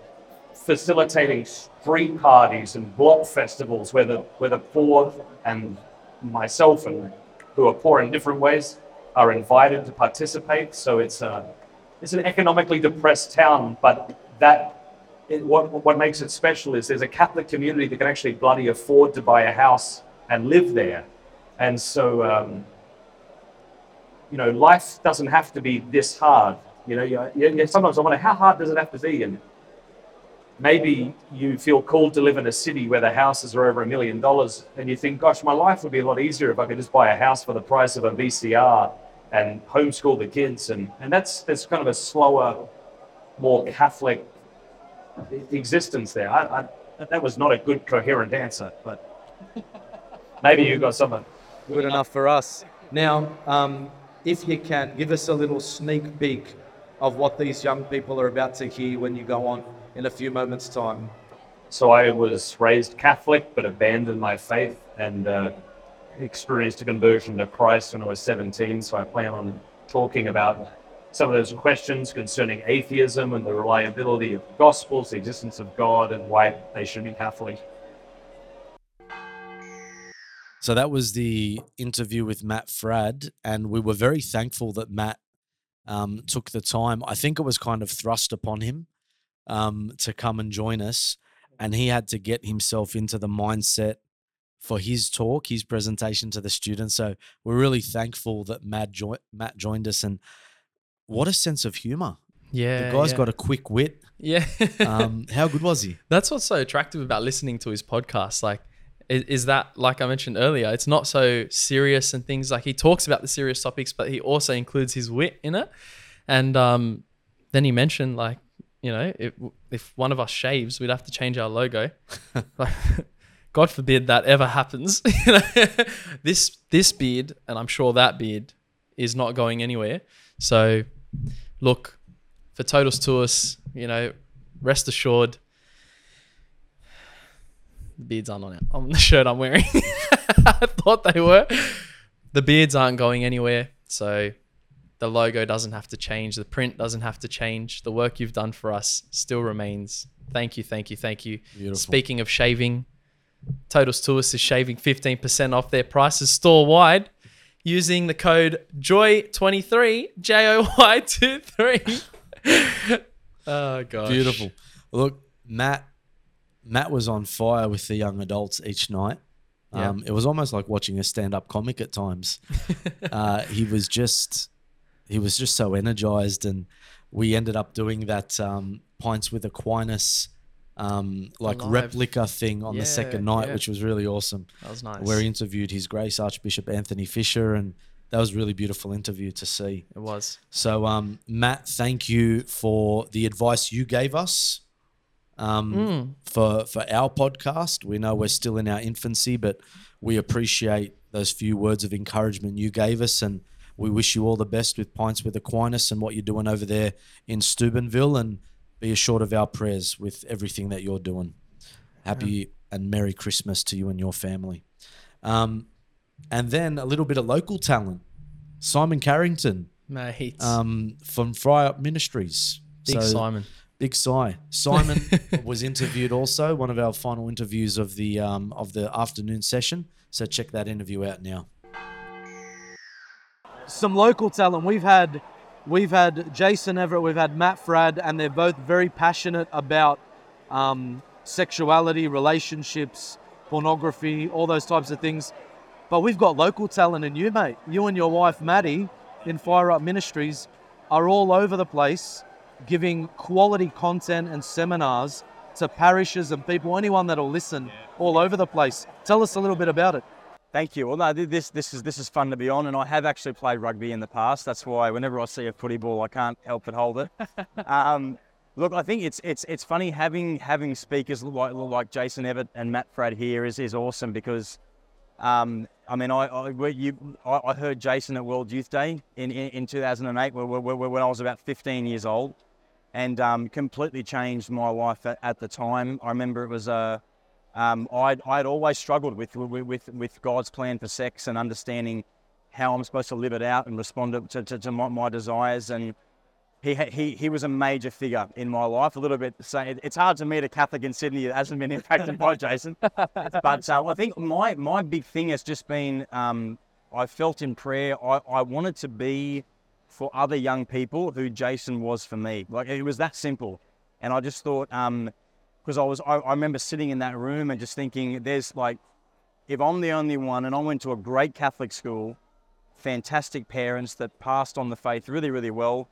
facilitating street parties and block festivals where the, where the poor and myself and who are poor in different ways are invited to participate. So it's a, it's an economically depressed town, but that it, what, what makes it special is there's a Catholic community that can actually bloody afford to buy a house and live there. And so, um, you know, life doesn't have to be this hard. You know, you, you, you- sometimes I wonder how hard does it have to be? And maybe you feel called to live in a city where the houses are over a million dollars, and you think, gosh, my life would be a lot easier if I could just buy a house for the price of a VCR and homeschool the kids. And, and that's, that's kind of a slower, more Catholic existence there. I, I, that was not a good, coherent answer, but *laughs* maybe you got something. Good enough for us. Now, um, if you can, give us a little sneak peek of what these young people are about to hear when you go on in a few moments' time. So I was raised Catholic, but abandoned my faith and uh, experienced a conversion to Christ when I was 17. So I plan on talking about some of those questions concerning atheism and the reliability of the Gospels, the existence of God, and why they should be Catholic. So that was the interview with Matt Fradd, and we were very thankful that Matt um, took the time. I think it was kind of thrust upon him um, to come and join us, and he had to get himself into the mindset for his talk, his presentation to the students. So we're really thankful that Matt, jo- Matt joined us, and what a sense of humor! Yeah, the guy's yeah. got a quick wit. Yeah. um, how good was he? *laughs* That's what's so attractive about listening to his podcast. Like, is, is that like I mentioned earlier? It's not so serious and things like he talks about the serious topics, but he also includes his wit in it. And um, then he mentioned like, you know, if if one of us shaves, we'd have to change our logo. *laughs* like, God forbid that ever happens. *laughs* You know, this this beard, and I'm sure that beard, is not going anywhere. So, look, for Totus Tuus, you know, rest assured, the beards aren't on, it, on the *laughs* shirt I'm wearing. *laughs* I thought they were. The beards aren't going anywhere. So the logo doesn't have to change. The print doesn't have to change. The work you've done for us still remains. Thank you, thank you, thank you. Beautiful. Speaking of shaving, Totus Tuus is shaving 15% off their prices store wide using the code JOY23, J O Y 23. *laughs* oh, gosh. Beautiful. Look, Matt. Matt was on fire with the young adults each night. Yeah. Um, It was almost like watching a stand-up comic at times. *laughs* uh, he was just, he was just so energized, and we ended up doing that um, pints with Aquinas, um, like Live. replica thing on the second night, yeah. which was really awesome. That was nice. Where he interviewed His Grace Archbishop Anthony Fisher, and that was a really beautiful interview to see. It was. So, um, Matt, thank you for the advice you gave us um, Mm. for for our podcast. We know we're still in our infancy, but we appreciate those few words of encouragement you gave us, and we wish you all the best with Pints with Aquinas and what you're doing over there in Steubenville. And be assured of our prayers with everything that you're doing. Happy and Merry Christmas to you and your family. Um, and then a little bit of local talent. Simon Carrington Mate. um, from Fire Up Ministries. Big Simon. Big Si. Simon *laughs* was interviewed also, one of our final interviews of the um, of the afternoon session. So check that interview out now. some local talent. We've had we've had Jason Evert, we've had Matt Fradd, and they're both very passionate about um, sexuality, relationships, pornography, all those types of things. But we've got local talent in you, mate. You and your wife Maddie in Fire Up Ministries are all over the place, giving quality content and seminars to parishes and people, anyone that'll listen, all over the place. Tell us a little bit about it. Thank you. Well, no, this this is this is fun to be on, and I have actually played rugby in the past. That's why whenever I see a footy ball, I can't help but hold it. *laughs* um, look, I think it's it's it's funny having having speakers like like Jason Evert and Matt Fradd here is is awesome because, um, I mean, I I, you, I I heard Jason at World Youth Day in in, in 2008 where, where, where, when I was about 15 years old, and um, completely changed my life at, at the time. I remember it was a um, I'd, I'd always struggled with, with, with, God's plan for sex and understanding how I'm supposed to live it out and respond to, to, to my, my desires. And he, he, he was a major figure in my life. A little bit, say, it's hard to meet a Catholic in Sydney that hasn't been impacted by *laughs* Jason. But uh, I think my, my big thing has just been um, I felt in prayer, I, I wanted to be for other young people who Jason was for me. Like it was that simple. And I just thought, um, because I was I, I remember sitting in that room and just thinking there's like if I'm the only one and I went to a great Catholic school, fantastic parents that passed on the faith really, really well,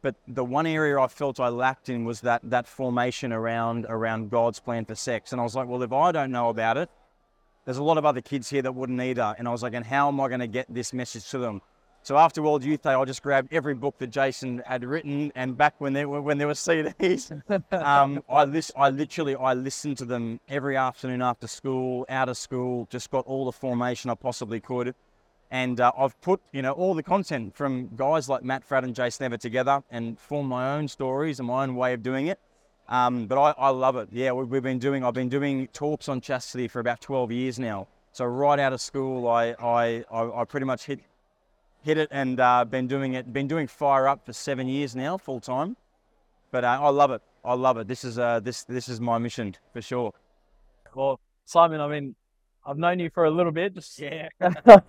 but the one area I felt I lacked in was that that formation around around God's plan for sex. And I was like, well, if I don't know about it, there's a lot of other kids here that wouldn't either. And I was like, and how am I going to get this message to them? So after World Youth Day, I just grabbed every book that Jason had written, and back when there were when there were CDs, um, *laughs* I lis- I literally I listened to them every afternoon after school, out of school, just got all the formation I possibly could, and uh, I've put you know all the content from guys like Matt Fradd and Jason Evert together, and formed my own stories and my own way of doing it. Um, but I, I love it. Yeah, we, we've been doing I've been doing talks on chastity for about 12 years now. So right out of school, I I, I, I pretty much hit hit it and uh, been doing it. Been doing Fire Up for seven years now, full time. But uh, I love it. I love it. This is uh, this this is my mission for sure. Well, Simon, I mean, I've known you for a little bit. Just yeah. *laughs*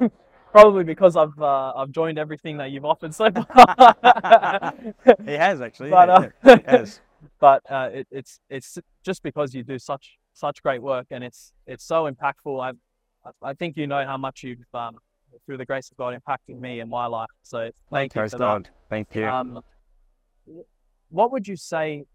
Probably because I've uh, I've joined everything that you've offered so far. *laughs* He has actually. But, yeah, uh, yeah, he has. *laughs* but uh, it, it's it's just because you do such such great work and it's it's so impactful. I I think you know how much you've um, through the grace of God impacted me in my life. So thank you Praise for God. that. Thank you. Um, what would you say?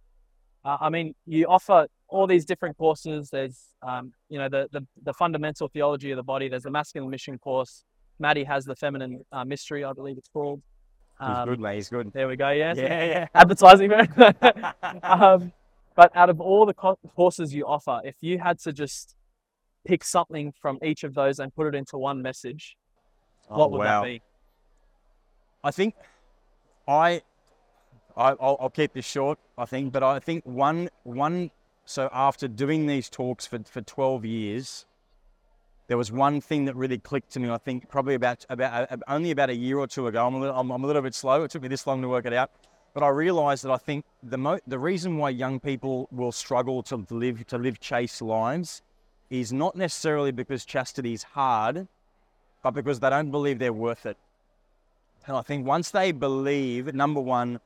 Uh, I mean, you offer all these different courses. There's, um, you know, the, the the fundamental theology of the body. There's the masculine mission course. Maddie has the feminine uh, mystery, I believe it's called. He's good, mate. He's good. There we go. Yes. Yeah, yeah. *laughs* Advertising, man. *laughs* um, but out of all the co- courses you offer, if you had to just pick something from each of those and put it into one message, Oh, what would wow. that be? I think I, I I'll, I'll keep this short. I think, but I think one one. So after doing these talks for for twelve years, there was one thing that really clicked to me. I think probably about about uh, only about a year or two ago. I'm a little, I'm, I'm a little bit slow. It took me this long to work it out. But I realised that I think the mo- the reason why young people will struggle to live to live chaste lives is not necessarily because chastity is hard, but because they don't believe they're worth it. And I think once they believe, number one,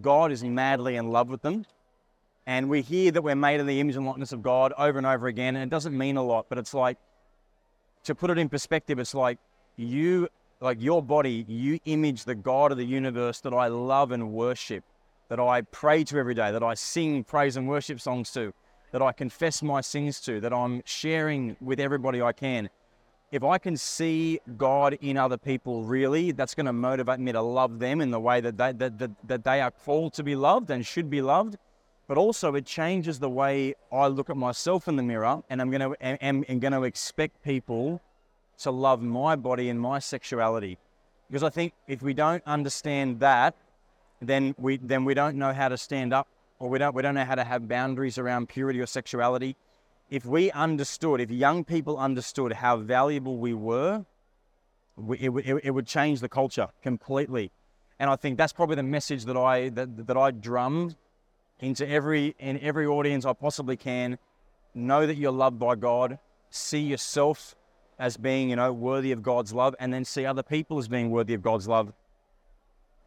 God is madly in love with them. And we hear that we're made in the image and likeness of God over and over again, and it doesn't mean a lot, but it's like, to put it in perspective, it's like you, like your body, you image the God of the universe that I love and worship, that I pray to every day, that I sing praise and worship songs to, that I confess my sins to, that I'm sharing with everybody I can if I can see God in other people, really, that's going to motivate me to love them in the way that they, that, that, that they are called to be loved and should be loved. But also, it changes the way I look at myself in the mirror, and I'm going to am, am going to expect people to love my body and my sexuality, because I think if we don't understand that, then we then we don't know how to stand up, or we don't we don't know how to have boundaries around purity or sexuality if we understood, if young people understood how valuable we were, we, it, would- it, it would change the culture completely. And I think that's probably the message that I that, that I drum into every in every audience I possibly can. Know that you're loved by God. See yourself as being, you know, worthy of God's love, and then see other people as being worthy of God's love.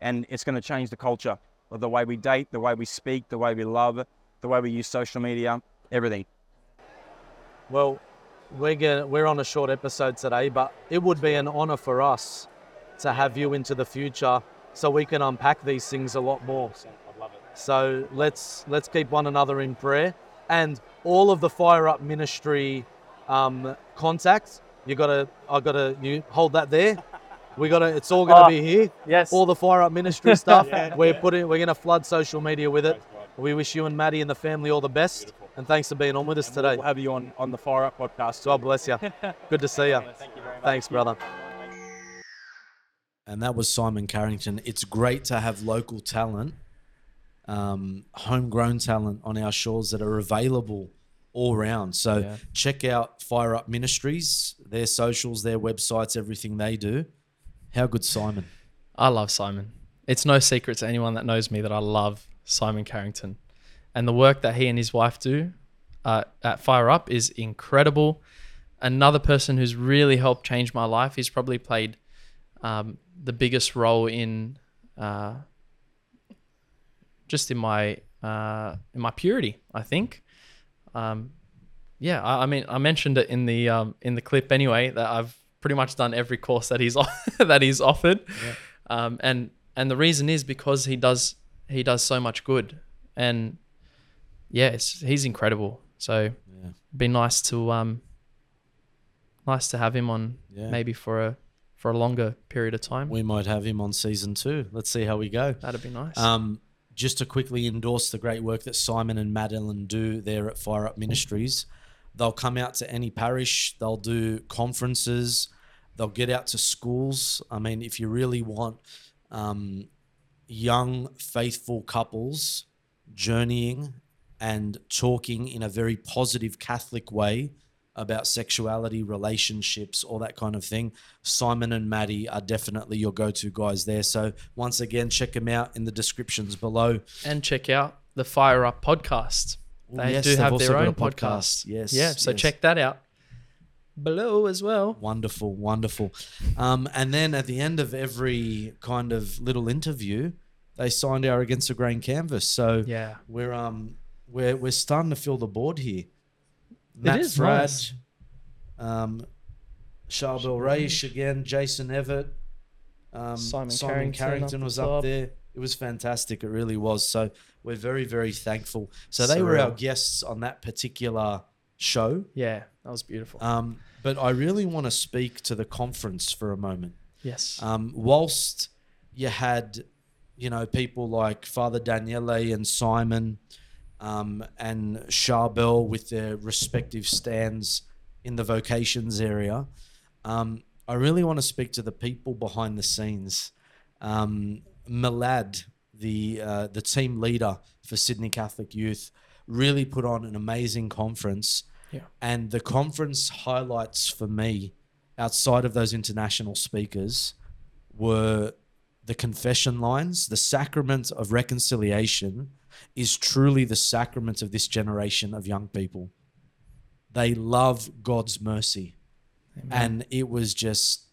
And it's going to change the culture of the way we date, the way we speak, the way we love, the way we use social media, everything. Well, we're gonna, we're on a short episode today, but it would be an honor for us to have you into the future so we can unpack these things a lot more. So let's let's keep one another in prayer and all of the fire up ministry um, contacts. You gotta I gotta you hold that there. We gotta it's all gonna Oh, be here. Yes. All the fire up ministry stuff. *laughs* Yeah. We're putting we're gonna flood social media with it. We wish you and Maddie and the family all the best. And thanks for being on with us today. We'll have you on, on the Fire Up podcast. God bless you. *laughs* Good to see you. Thanks, brother. And that was Simon Carrington. It's great to have local talent, um, homegrown talent on our shores that are available all round. So Yeah. check out Fire Up Ministries, their socials, their websites, everything they do. How good, Simon? I love Simon. It's no secret to anyone that knows me that I love Simon Carrington. And the work that he and his wife do uh, at Fire Up is incredible. Another person who's really helped change my life, he's probably played um, the biggest role in uh, just in my uh, in my purity, I think. Um, yeah, I, I mean, I mentioned it in the um, in the clip anyway that I've pretty much done every course that he's *laughs* that he's offered, um, and and the reason is because he does he does so much good, and yes, he's incredible. So Yeah. be nice to um, nice to have him on Yeah. maybe for a for a longer period of time. We might have him on season two. Let's see how we go. That'd be nice. Um, just to quickly endorse the great work that Simon and Madeline do there at Fire Up Ministries. They'll come out to any parish, they'll do conferences, they'll get out to schools. I mean, if you really want um, young, faithful couples journeying and talking in a very positive Catholic way about sexuality, relationships, all that kind of thing. Simon and Maddie are definitely your go to guys there. So, once again, check them out in the descriptions below. and check out the Fire Up podcast. Ooh, They yes, do they've their own podcast. podcast. Yes, Yeah, so yes. check that out below as well. Wonderful, wonderful. Um, and then at the end of every kind of little interview, they signed our Against the Grain canvas. So Yeah. we're um we're we're starting to fill the board here. Matt is Fradd, nice. um, Charbel Raish again, Jason Evert, um, Simon Simon, Carrington Carrington, up was up there. It was fantastic. It really was. So we're very very thankful. So they were our guests on that particular show. Yeah, that was beautiful. Um, but I really want to speak to the conference for a moment. yes. Um, whilst you had, you know, people like Father Daniele and Simon um, and Charbel with their respective stands in the vocations area, um, I really want to speak to the people behind the scenes. Um, Milad, the uh, the team leader for Sydney Catholic Youth, really put on an amazing conference. Yeah. And the conference highlights for me, outside of those international speakers, were the confession lines. The sacrament of reconciliation is truly the sacrament of this generation of young people. They love God's mercy. And it was just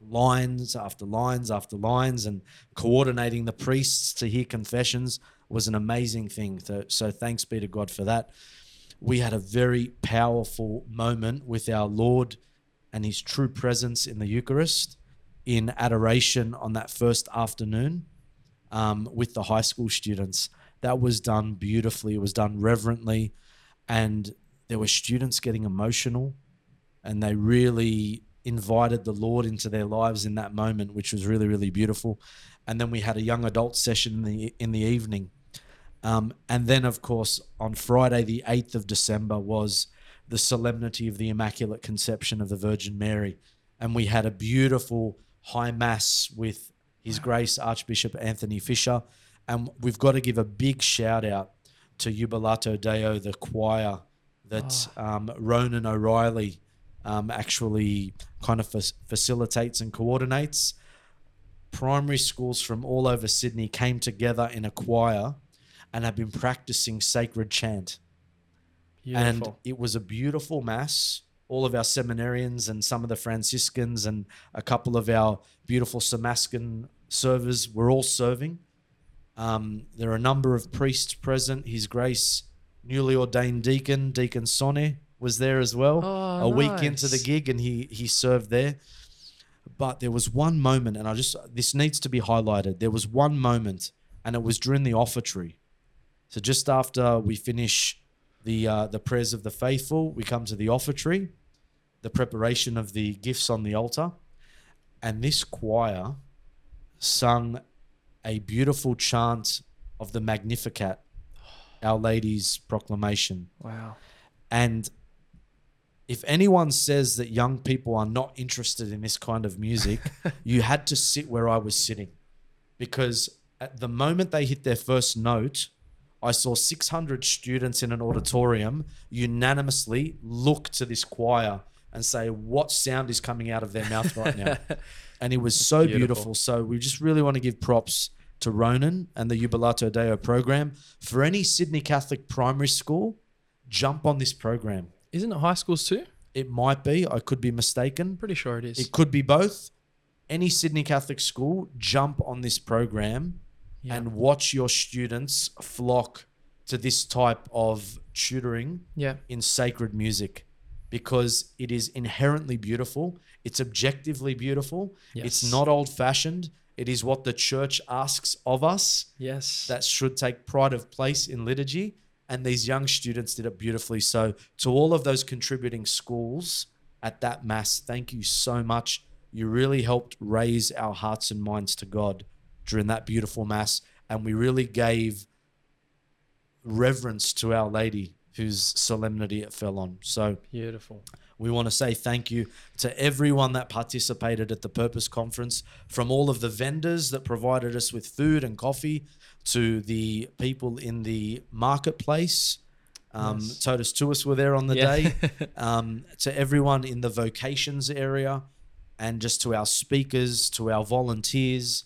lines after lines after lines, and coordinating the priests to hear confessions was an amazing thing. So, so thanks be to God for that. We had a very powerful moment with our Lord and his true presence in the Eucharist in adoration on that first afternoon um, with the high school students. That was done beautifully. It was done reverently. And there were students getting emotional and they really invited the Lord into their lives in that moment, which was really, really beautiful. And then we had a young adult session in the in the evening. Um, and then, of course, on Friday, the 8th of December, was the solemnity of the Immaculate Conception of the Virgin Mary. And we had a beautiful high mass with His Grace Archbishop Anthony Fisher. And we've got to give a big shout out to Jubilate Deo, the choir that um, Ronan O'Reilly um, actually kind of fac- facilitates and coordinates. Primary schools from all over Sydney came together in a choir and have been practicing sacred chant. And it was a beautiful mass. All of our seminarians and some of the Franciscans and a couple of our beautiful Somascan servers were all serving. Um, there are a number of priests present. His Grace, newly ordained deacon, Deacon Sonne, was there as well. Oh, a week into the gig, and he he served there. But there was one moment, and I just this needs to be highlighted. There was one moment, and it was during the offertory. So just after we finish the uh, the prayers of the faithful, we come to the offertory, the preparation of the gifts on the altar, and this choir sung a beautiful chant of the Magnificat, Our Lady's proclamation. Wow. And if anyone says that young people are not interested in this kind of music, *laughs* you had to sit where I was sitting. Because at the moment they hit their first note, I saw 600 students in an auditorium unanimously look to this choir and say, What sound is coming out of their mouth right now? *laughs* and it was so beautiful. beautiful. So we just really want to give props to Ronan and the Jubilate Deo program. For any Sydney Catholic primary school, jump on this program. Isn't it high schools too? It might be. I could be mistaken. Pretty sure it is. It could be both. Any Sydney Catholic school, jump on this program Yeah. and watch your students flock to this type of tutoring Yeah. in sacred music because it is inherently beautiful. It's objectively beautiful. Yes. It's not old fashioned It is what the church asks of us. Yes. That should take pride of place in liturgy. And these young students did it beautifully. So, to all of those contributing schools at that Mass, thank you so much. You really helped raise our hearts and minds to God during that beautiful Mass. And we really gave reverence to Our Lady, whose solemnity it fell on. So, Beautiful. We want to say thank you to everyone that participated at the Purpose Conference, from all of the vendors that provided us with food and coffee, to the people in the marketplace. Um, Yes. Totus Tuus were there on the Yeah. day. *laughs* um, to everyone in the vocations area, and just to our speakers, to our volunteers.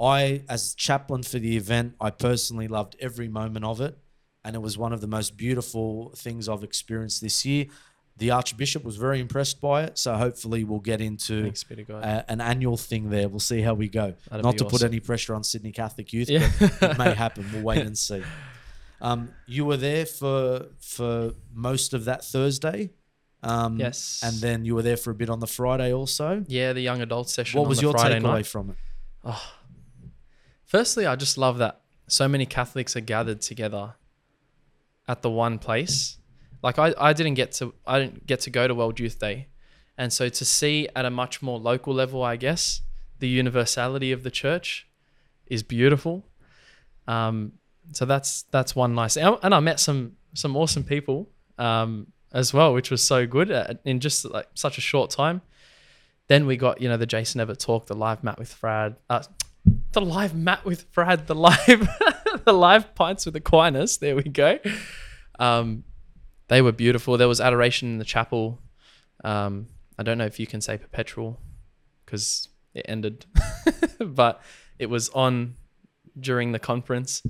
I, as chaplain for the event, I personally loved every moment of it and it was one of the most beautiful things I've experienced this year. The Archbishop was very impressed by it, so hopefully we'll get into Thanks be to God. a- an annual thing there. We'll see how we go. That'd Not to put any pressure on Sydney Catholic Youth, Yeah. but it may *laughs* happen. We'll wait and see. Um, you were there for for most of that Thursday. Um, Yes. and then you were there for a bit on the Friday also. Yeah, the young adult session. What was your Friday takeaway night. from it? Oh. Firstly, I just love that so many Catholics are gathered together at the one place. Like I, I didn't get to I didn't get to go to World Youth Day. And so to see at a much more local level, I guess, the universality of the church is beautiful. Um, so that's that's one nice and and I met some some awesome people um, as well, which was so good uh, in just like such a short time. Then we got you know the Jason Evert talk, the live mat with Fradd, uh, the live mat with Fradd, the live *laughs* the live pints with Aquinas. There we go. Um, they were beautiful. There was adoration in the chapel. Um, I don't know if you can say perpetual because it ended, *laughs* but it was on during the conference,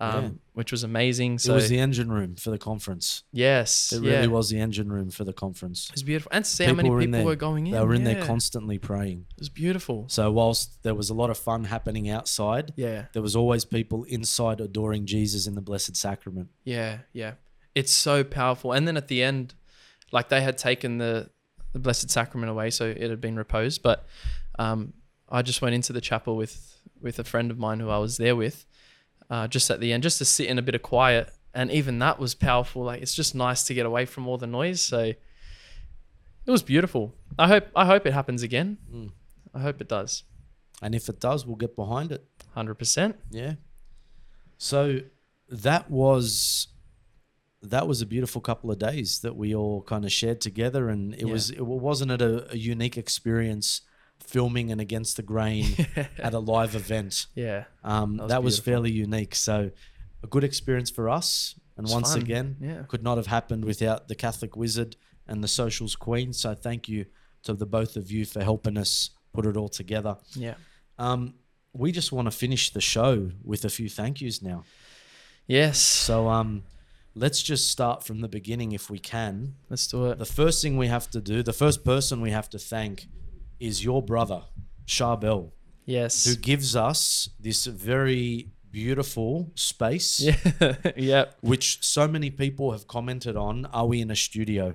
um, Yeah. which was amazing. So it was the engine room for the conference. Yes, it yeah. really was the engine room for the conference. It was beautiful, and to see how many in people there. were going in. They were in there constantly praying. It was beautiful. So whilst there was a lot of fun happening outside, Yeah. there was always people inside adoring Jesus in the Blessed Sacrament. Yeah, yeah. It's so powerful. And then at the end, like they had taken the, the Blessed Sacrament away, so it had been reposed. But um, I just went into the chapel with with a friend of mine who I was there with, uh, just at the end, just to sit in a bit of quiet. And even that was powerful. Like it's just nice to get away from all the noise. So it was beautiful. I hope I hope it happens again. Mm. I hope it does. And if it does, we'll get behind it. Hundred percent. Yeah. So that was that was a beautiful couple of days that we all kind of shared together, and it Yeah. was it wasn't it a, a unique experience filming and against the grain *laughs* at a live event. Yeah, um, that that was was, fairly unique. So a good experience for us, and It's once fun, again, yeah. could not have happened without the Catholic Wizard and the Socials Queen. So thank you to the both of you for helping us put it all together. Yeah. Um, we just want to finish the show with a few thank yous now. Yes. So um, let's just start from the beginning if we can. Let's do it. The first thing we have to do, the first person we have to thank is your brother, Charbel. Yes. Who gives us this very beautiful space. *laughs* Yeah. Yep. Which so many people have commented on. Are we in a studio?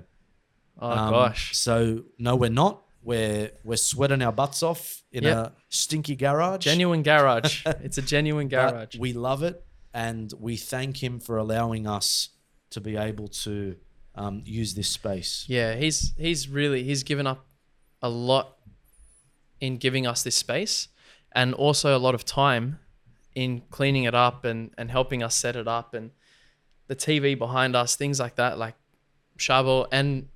Um, Oh, gosh. So no, we're not. We're we're sweating our butts off in Yep. a stinky garage. Genuine garage. *laughs* it's a genuine But garage. we love it, and we thank him for allowing us to be able to um, use this space. Yeah, he's he's really he's given up a lot in giving us this space and also a lot of time in cleaning it up and, and helping us set it up and the TV behind us, things like that, like Shabo and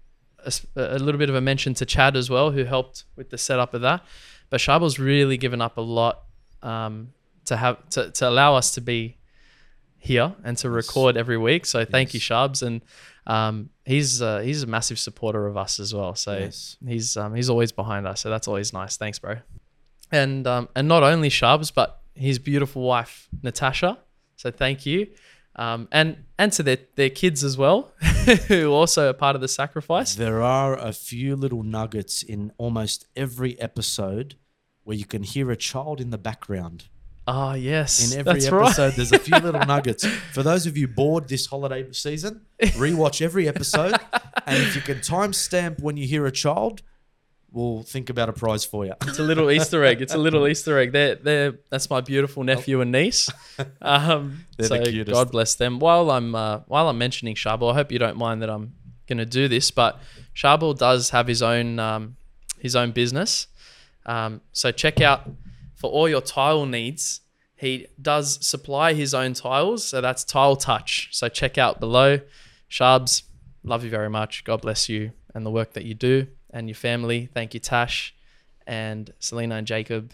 a little bit of a mention to Chad as well, who helped with the setup of that. But Shabo's really given up a lot um, to have to, to allow us to be here and to record every week. So thank you, Shabs, and um, he's uh, he's a massive supporter of us as well. So Yes. he's um, he's always behind us. So that's always nice. Thanks, bro. And um, and not only Shabs, but his beautiful wife Natasha. So thank you. Um, and and to their, their kids as well, *laughs* who also are part of the sacrifice. There are a few little nuggets in almost every episode where you can hear a child in the background. Ah, yes, In every that's right. episode, there's a few little *laughs* nuggets. For those of you bored this holiday season, rewatch every episode. and if you can timestamp when you hear a child, we'll think about a prize for you. It's a little Easter egg. It's a little Easter egg. They're, they're, that's my beautiful nephew and niece. Um, They're so the cutest. God bless them. While I'm uh, while I'm mentioning Charbel, I hope you don't mind that I'm going to do this, but Charbel does have his own um, his own business. Um, so check out for all your tile needs. He does supply his own tiles, so that's Tile Touch. So check out below. Sharbs, love you very much. God bless you and the work that you do and your family. Thank you, Tash and Selena and Jacob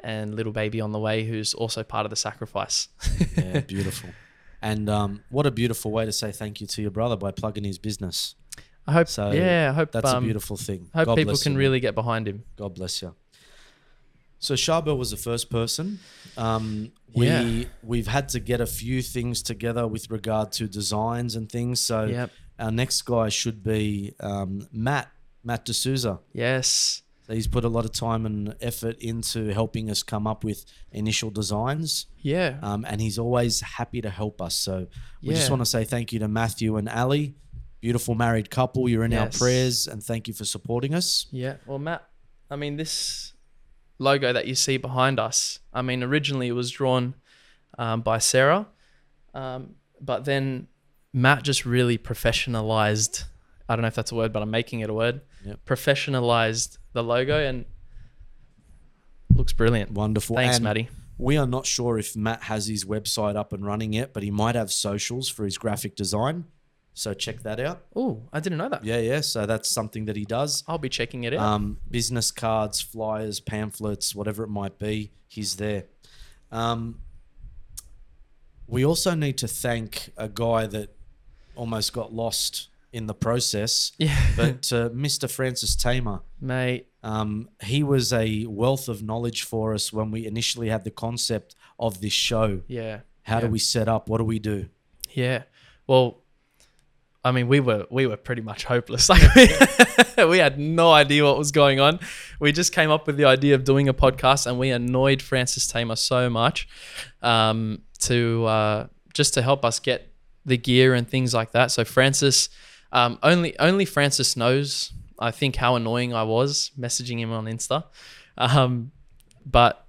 and little baby on the way who's also part of the sacrifice. yeah, *laughs* beautiful. And um, what a beautiful way to say thank you to your brother by plugging his business. I hope so. yeah, I hope that's um, a beautiful thing. I hope God people can you, really get behind him. God bless you. So Charbel was the first person. Um, we Yeah. we've had to get a few things together with regard to designs and things. So Yep. our next guy should be um, Matt Matt D'Souza. Yes. So he's put a lot of time and effort into helping us come up with initial designs. Yeah. Um, and he's always happy to help us. So we just want to say thank you to Matthew and Ali, beautiful married couple. You're in our prayers, and thank you for supporting us. Yeah. Well, Matt, I mean, this logo that you see behind us, I mean, originally it was drawn um, by Sarah, um, but then Matt just really professionalized. I don't know if that's a word, but I'm making it a word. Yep. Professionalized the logo and looks brilliant. Wonderful. Thanks, And Matty. We are not sure if Matt has his website up and running yet, but he might have socials for his graphic design. So check that out. Oh, I didn't know that. Yeah, yeah. So that's something that he does. I'll be checking it out. Um, business cards, flyers, pamphlets, whatever it might be, he's there. Um, we also need to thank a guy that almost got lost in the process. *laughs* Yeah. But uh, Mr. Francis Tamer. Mate. Um, he was a wealth of knowledge for us when we initially had the concept of this show. Yeah. How do we set up? What do we do? Yeah. Well, I mean, we were we were pretty much hopeless. *laughs* Like we, *laughs* we had no idea what was going on. We just came up with the idea of doing a podcast, and we annoyed Francis Tamer so much um, to uh, just to help us get the gear and things like that. So Francis, um, only only Francis knows. I think how annoying I was messaging him on Insta. Um, but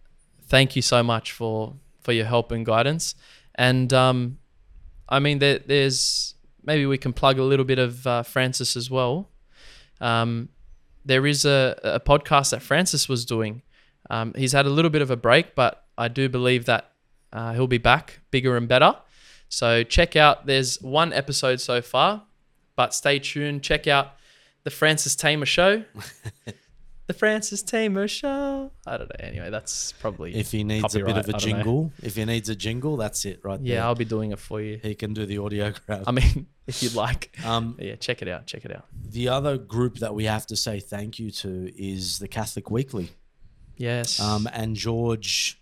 thank you so much for for your help and guidance. And um, I mean, there, there's maybe we can plug a little bit of uh, Francis as well. Um, there is a, a podcast that Francis was doing. Um, he's had a little bit of a break, but I do believe that uh, he'll be back bigger and better. So check out. There's one episode so far, but stay tuned. Check out the Francis Tamer Show. *laughs* the Francis Tamer Show. I don't know. Anyway, that's probably If he needs a bit of a jingle, if he needs a jingle, that's it right there. Yeah, I'll be doing it for you. He can do the audio *laughs* grab. I mean, *laughs* if you'd like. Um, yeah, check it out. Check it out. The other group that we have to say thank you to is the Catholic Weekly. Yes. Um, and George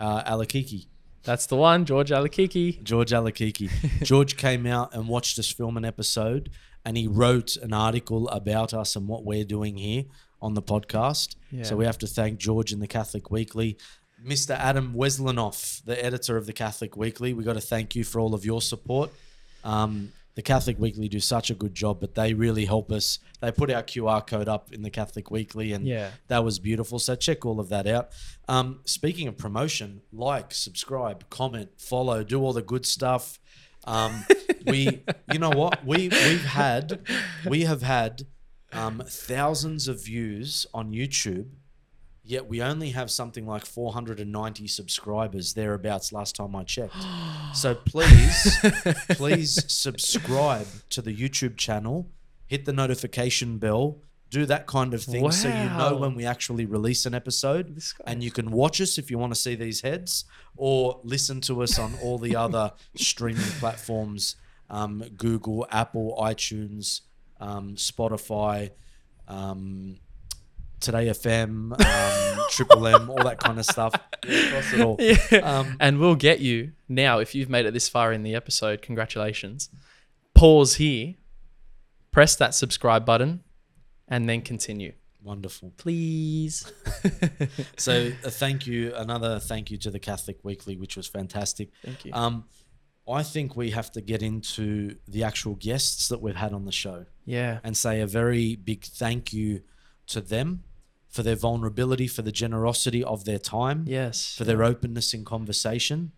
uh, Alakiki. That's the one, George Alakiki. George Alakiki. *laughs* George came out and watched us film an episode, and he wrote an article about us and what we're doing here on the podcast. Yeah. So we have to thank George and the Catholic Weekly. Mr. Adam Wesselinoff, the editor of the Catholic Weekly, we got to thank you for all of your support. Um, the Catholic Weekly do such a good job, but they really help us. They put our QR code up in the Catholic Weekly, and Yeah. that was beautiful. So check all of that out. Um, speaking of promotion, like, subscribe, comment, follow, do all the good stuff. Um, we, you know what? We we've had, we have had um, thousands of views on YouTube, yet we only have something like 490 subscribers thereabouts. Last time I checked. *gasps* So please, please subscribe to the YouTube channel, hit the notification bell, do that kind of thing, so you know when we actually release an episode, and you can watch us if you want to see these heads, or listen to us on all the other *laughs* streaming platforms: um, Google, Apple, iTunes, um, Spotify. Um, Today FM, um, *laughs* Triple M, all that kind of stuff. Yeah, across it all. Yeah. Um, and we'll get you now if you've made it this far in the episode. Congratulations. Pause here, press that subscribe button, and then continue. Wonderful. Please. *laughs* *laughs* so a thank you, another thank you to the Catholic Weekly, which was fantastic. Thank you. I think we have to get into the actual guests that we've had on the show. Yeah. And say a very big thank you to them. for their vulnerability, for the generosity of their time, Yes. for their openness in conversation,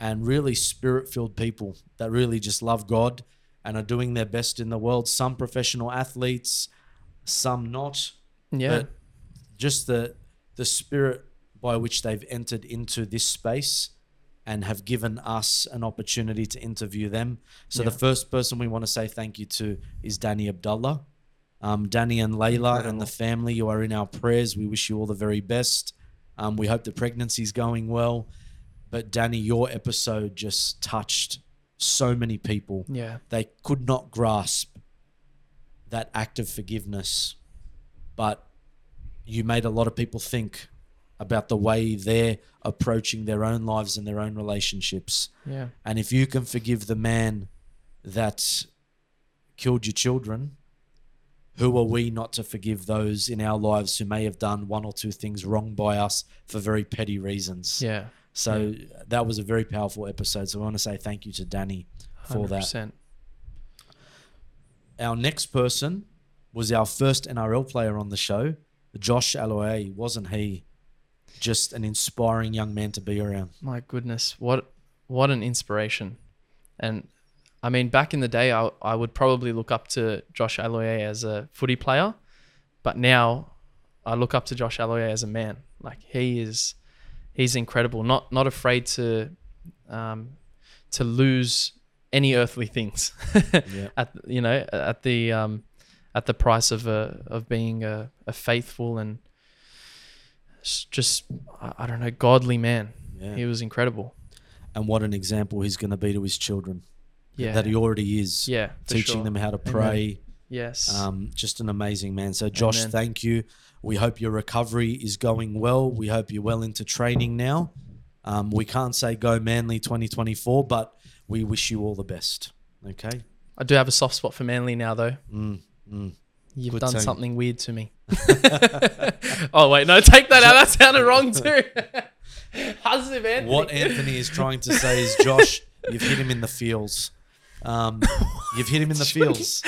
and really spirit filled people that really just love God and are doing their best in the world. Some professional athletes, some not. Yeah. But just the the spirit by which they've entered into this space and have given us an opportunity to interview them. So the first person we want to say thank you to is Danny Abdullah. Um, Danny and Layla and the family, you are in our prayers. We wish you all the very best. Um, we hope the pregnancy's going well. But Danny, your episode just touched so many people. Yeah. They could not grasp that act of forgiveness, but you made a lot of people think about the way they're approaching their own lives and their own relationships. Yeah. And if you can forgive the man that killed your children, who are we not to forgive those in our lives who may have done one or two things wrong by us for very petty reasons? Yeah. So that was a very powerful episode. So I want to say thank you to Danny for that. 100%. Our next person was our first NRL player on the show, Josh Aloiai. Wasn't he just an inspiring young man to be around? My goodness, what what an inspiration! And I mean, back in the day, I I would probably look up to Josh Aloiai as a footy player, but now I look up to Josh Aloiai as a man. Like he is, he's incredible. Not not afraid to, um, to lose any earthly things. *laughs* Yeah. At you know at the um, at the price of a of being a, a faithful and just I don't know godly man. Yeah. He was incredible. And what an example he's going to be to his children. Yeah. That he already is. Yeah, Teaching sure. them how to Amen. pray. Yes. Um, just an amazing man. So, Josh, Amen. thank you. We hope your recovery is going well. We hope you're well into training now. Um, we can't say go Manly 2024, but we wish you all the best. Okay. I do have a soft spot for Manly now, though. Mm, mm. You've Good done something weird to me. *laughs* *laughs* oh wait, no, take that out. That sounded wrong too. *laughs* Anthony. What Anthony is trying to say is, Josh, you've hit him in the feels. Um, you've hit him in the feels.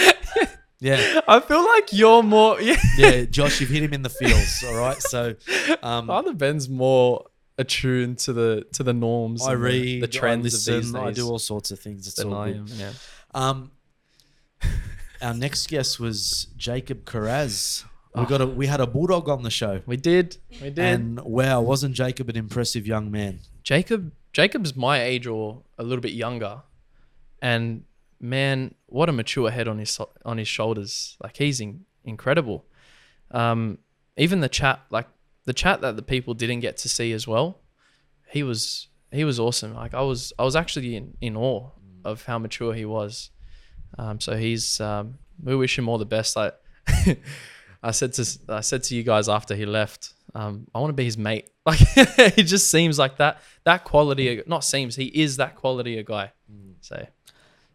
Yeah. I feel like you're more. Yeah. Yeah, Josh, you've hit him in the feels. All right. So, um, Father Ben's more attuned to the to the norms. I and the- read, the, trends I of these days. I do all sorts of things. It's all I am, yeah. Um, our next guest was Jacob Kiraz. We Oh. got a we had a bulldog on the show. We did. We did. And wow, wasn't Jacob an impressive young man? Jacob Jacob's my age or a little bit younger, and man, what a mature head on his on his shoulders. Like he's in, incredible. Um, even the chat, like the chat that the people didn't get to see as well, he was he was awesome. Like I was I was actually in, in awe of how mature he was. Um, so he's um, we wish him all the best. Like *laughs* I said to I said to you guys after he left, um, I want to be his mate. *laughs* Like he just seems like that that quality. Of, not seems he is that quality of a guy. So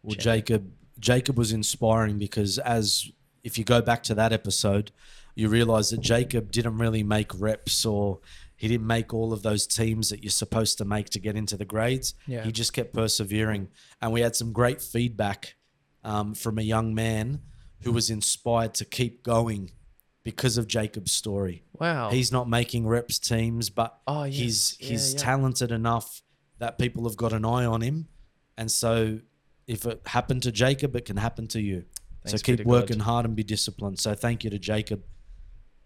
Well, Jacob Jacob was inspiring because as if you go back to that episode, you realize that Jacob didn't really make reps or he didn't make all of those teams that you're supposed to make to get into the grades. Yeah. He just kept persevering. And we had some great feedback um, from a young man who was inspired to keep going because of Jacob's story. Wow. He's not making reps teams, but Oh, yes. he's Yeah, he's yeah. talented enough that people have got an eye on him. And so if it happened to Jacob, it can happen to you. Thanks so keep working God. hard and be disciplined. So thank you to Jacob.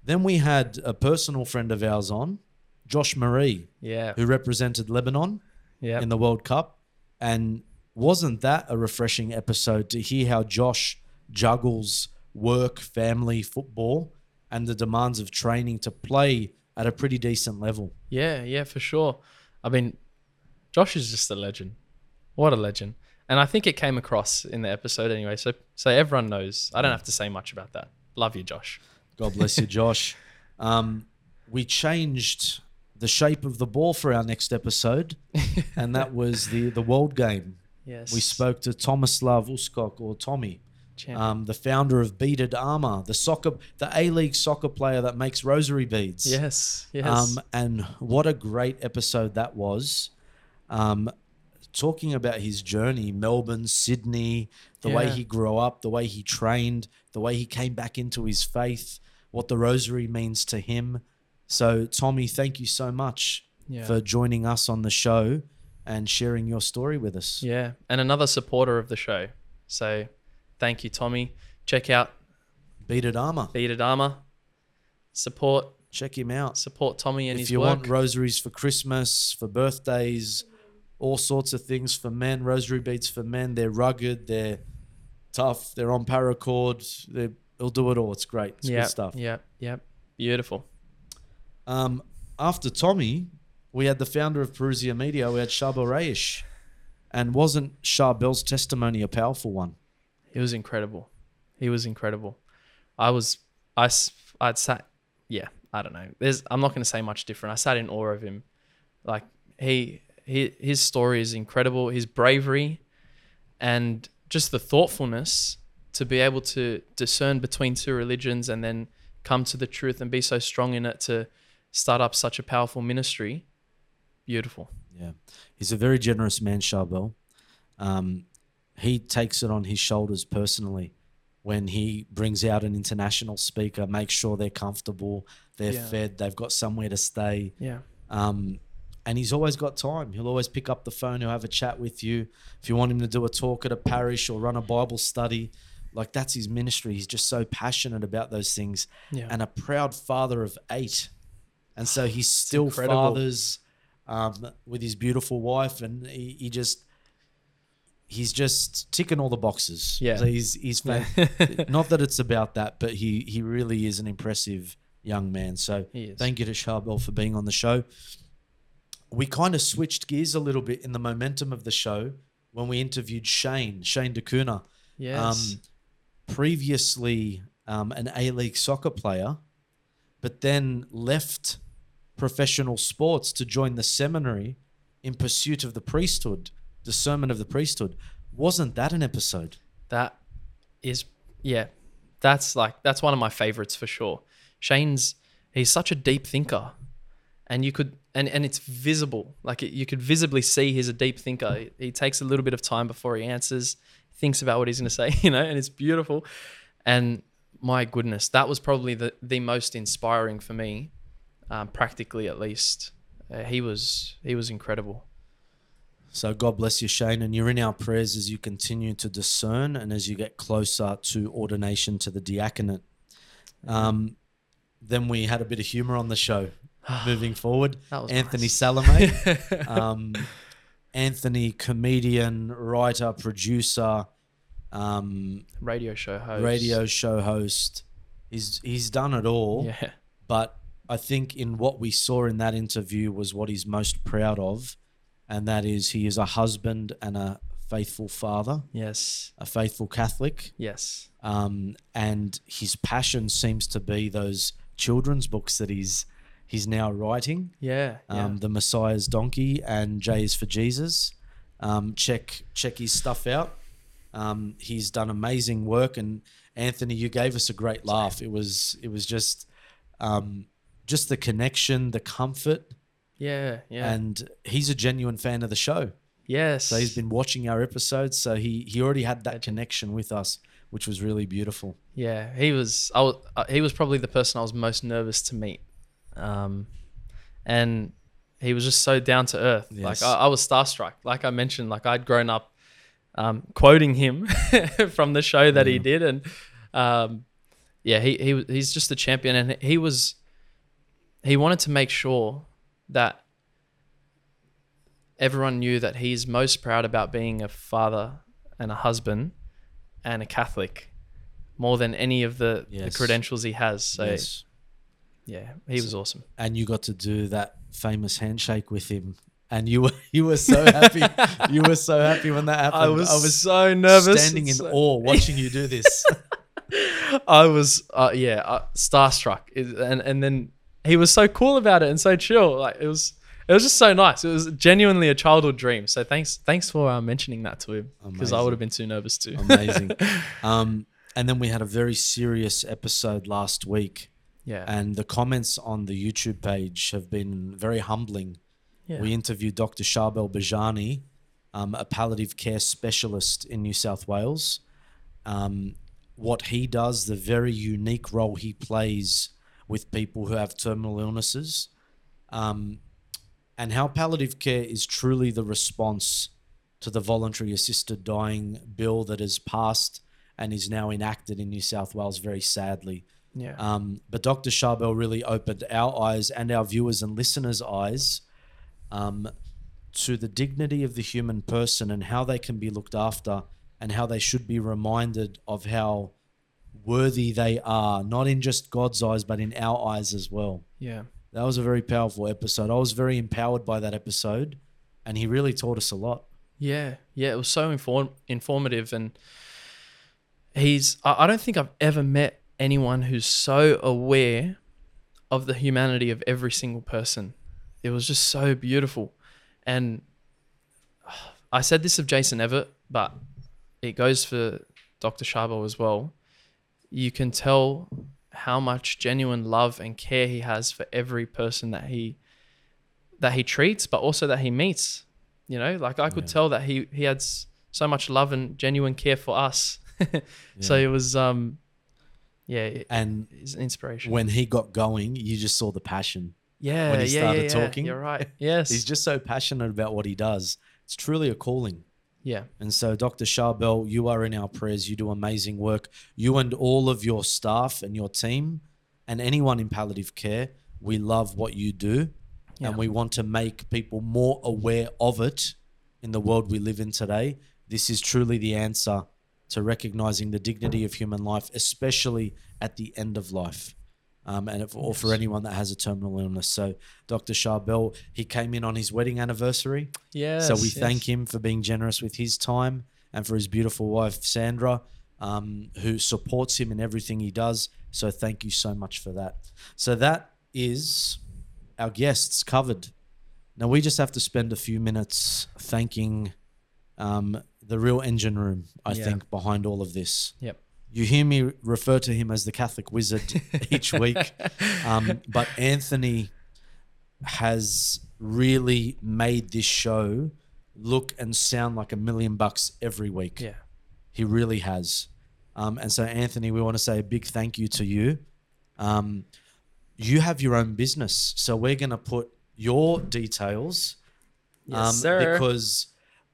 Then we had a personal friend of ours on, Josh Marie, Yeah. who represented Lebanon Yep. in the World Cup. And wasn't that a refreshing episode to hear how Josh juggles work, family, football, and the demands of training to play at a pretty decent level? Yeah, yeah, for sure. I mean, Josh is just a legend. What a legend. And I think it came across in the episode anyway. So so everyone knows. I don't have to say much about that. Love you, Josh. God bless you, *laughs* Josh. Um, we changed the shape of the ball for our next episode, and that was the the world game. Yes. We spoke to Tomislav Uskok or Tommy, um, the founder of Beaded Armor, the soccer, the A League soccer player that makes rosary beads. Yes, yes. Um, and what a great episode that was. Um, talking about his journey, Melbourne, Sydney, the way he grew up, the way he trained, the way he came back into his faith. what the rosary means to him. So, Tommy, thank you so much Yeah. for joining us on the show and sharing your story with us. Yeah, and another supporter of the show. So, thank you, Tommy. Check out Beaded Armor. Beaded Armor. Support. Check him out. Support Tommy and if his you work. want rosaries for Christmas, for birthdays, all sorts of things for men, rosary beads for men, they're rugged, they're tough, they're on paracord, they will do it all. It's great. It's yeah, good stuff. Yeah, yeah, beautiful. Um, after Tommy, we had the founder of Parousia Media, we had Charbel Raish. And wasn't Charbel's testimony a powerful one? It was incredible. He was incredible. I was, I, I'd sat, yeah, I don't know. There's, I'm not going to say much different. I sat in awe of him. Like he, he, his story is incredible. His bravery, and just the thoughtfulness to be able to discern between two religions and then come to the truth and be so strong in it to start up such a powerful ministry. Beautiful. Yeah. He's a very generous man, Charbel. Um, he takes it on his shoulders personally when he brings out an international speaker, makes sure they're comfortable, they're Yeah. fed, they've got somewhere to stay. Yeah. Um, and he's always got time. He'll always pick up the phone, he'll have a chat with you. If you want him to do a talk at a parish or run a Bible study, like that's his ministry. He's just so passionate about those things. Yeah. And a proud father of eight. And so he still fathers um, with his beautiful wife, and he, he just he's just ticking all the boxes. Yeah. So he's he's fan- *laughs* not that it's about that, but he he really is an impressive young man. So thank you to Charbel for being on the show. We kind of switched gears a little bit in the momentum of the show when we interviewed Shane, Shane DeCuna. Yes. Um, previously um, an A League soccer player, but then left professional sports to join the seminary in pursuit of the priesthood, discernment of the priesthood. Wasn't that an episode? That is, yeah, that's like that's one of my favorites for sure. Shane's he's such a deep thinker, and you could and and it's visible. Like it, you could visibly see he's a deep thinker. He, he takes a little bit of time before he answers, thinks about what he's going to say, *laughs* you know, and it's beautiful. And my goodness, that was probably the the most inspiring for me, um, practically at least. Uh, he was he was incredible. So God bless you, Shane, and you're in our prayers as you continue to discern and as you get closer to ordination to the diaconate. Um, then we had a bit of humor on the show. *sighs* Moving forward, That was Anthony nice. Salome, *laughs* um, Anthony, comedian, writer, producer, um, Radio show host. radio show host. He's he's done it all. Yeah. But I think in what we saw in that interview was what he's most proud of, and that is he is a husband and a faithful father. Yes. A faithful Catholic. Yes. Um, and his passion seems to be those children's books that he's he's now writing. Yeah, yeah. Um, the Messiah's Donkey and J is for Jesus. Um, check check his stuff out. Um, he's done amazing work, and Anthony, you gave us a great laugh. It was it was just um, just the connection, the comfort. Yeah, yeah. And he's a genuine fan of the show. Yes. So he's been watching our episodes, so he he already had that connection with us, which was really beautiful. Yeah, he was. I was. Uh, he was probably the person I was most nervous to meet, um, and he was just so down to earth. Like Yes. I, I was starstruck. Like I mentioned, like I'd grown up um, quoting him *laughs* from the show that he did, and um, yeah, he he was- he's just a champion, and he was he wanted to make sure that everyone knew that he's most proud about being a father and a husband and a Catholic more than any of the, the credentials he has. So Yes. yeah, he was awesome. And you got to do that famous handshake with him. And you were you were so happy. *laughs* you were so happy when that happened. I was I was so nervous. standing in So- *laughs* awe watching you do this. *laughs* I was uh, yeah, uh, starstruck. And and then he was so cool about it and so chill. Like it was it was just so nice. It was genuinely a childhood dream. So thanks thanks for uh, mentioning that to him because I would have been too nervous too. Amazing. *laughs* Um, and then we had a very serious episode last week. Yeah. And the comments on the YouTube page have been very humbling. Yeah. We interviewed Dr. Charbel Bajani, um, a palliative care specialist in New South Wales. Um, what he does, the very unique role he plays with people who have terminal illnesses, um, and how palliative care is truly the response to the voluntary assisted dying bill that has passed and is now enacted in New South Wales very sadly. Yeah. Um, but Dr. Charbel really opened our eyes and our viewers and listeners' eyes um, to the dignity of the human person and how they can be looked after and how they should be reminded of how worthy they are, not in just God's eyes, but in our eyes as well. Yeah. That was a very powerful episode. I was very empowered by that episode, and he really taught us a lot. Yeah, yeah, it was so inform- informative, and he's. I don't think I've ever met anyone who's so aware of the humanity of every single person. It was just so beautiful, and I said this of Jason Evert, but it goes for Dr. Charbel as well. You can tell how much genuine love and care he has for every person that he that he treats, but also that he meets. You know, like I could tell that he he had so much love and genuine care for us. *laughs* So it was, um, yeah, it- And it's an inspiration. When he got going, you just saw the passion. Yeah, when he yeah, started yeah, yeah. talking, You're right. *laughs* Yes. he's just so passionate about what he does. It's truly a calling. Yeah. And so, Dr. Charbel, you are in our prayers. You do amazing work. You and all of your staff and your team, and anyone in palliative care, we love what you do. Yeah. And we want to make people more aware of it in the world we live in today. This is truly the answer to recognizing the dignity of human life, especially at the end of life. Um, and if, or for anyone that has a terminal illness. So, Dr. Charbel, he came in on his wedding anniversary. Yes, So we yes. thank him for being generous with his time and for his beautiful wife, Sandra, um, who supports him in everything he does. So thank you so much for that. So that is our guests covered. Now we just have to spend a few minutes thanking um, the real engine room, I Yeah. think, behind all of this. Yep. You hear me refer to him as the Catholic wizard *laughs* each week. Um, but Anthony has really made this show look and sound like a million bucks every week. Yeah. He really has. Um, and so, Anthony, we want to say a big thank you to you. Um, you have your own business. So, we're going to put your details Yes, sir. because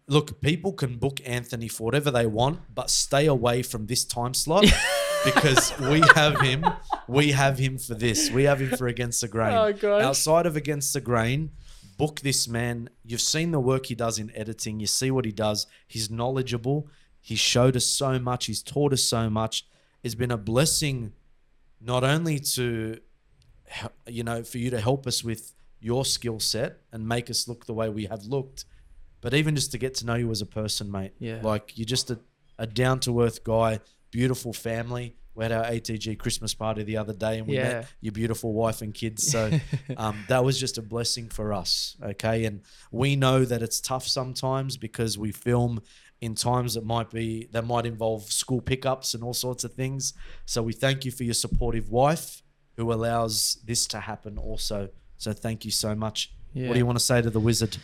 look, people can book Anthony for whatever they want, but stay away from this time slot *laughs* because we have him. We have him for this. We have him for Against the Grain. Oh. Outside of Against the Grain, book this man. You've seen the work he does in editing. You see what he does. He's knowledgeable. He's showed us so much. He's taught us so much. It's been a blessing, not only to, you know, for you to help us with your skill set and make us look the way we have looked, but even just to get to know you as a person, mate. Yeah. Like you're just a, a down to earth guy, beautiful family. We had our ATG Christmas party the other day and we Yeah. met your beautiful wife and kids. So *laughs* um, that was just a blessing for us. Okay. And we know that it's tough sometimes because we film in times that might be, that might involve school pickups and all sorts of things. So we thank you for your supportive wife who allows this to happen also. So thank you so much. Yeah. What do you want to say to the wizard?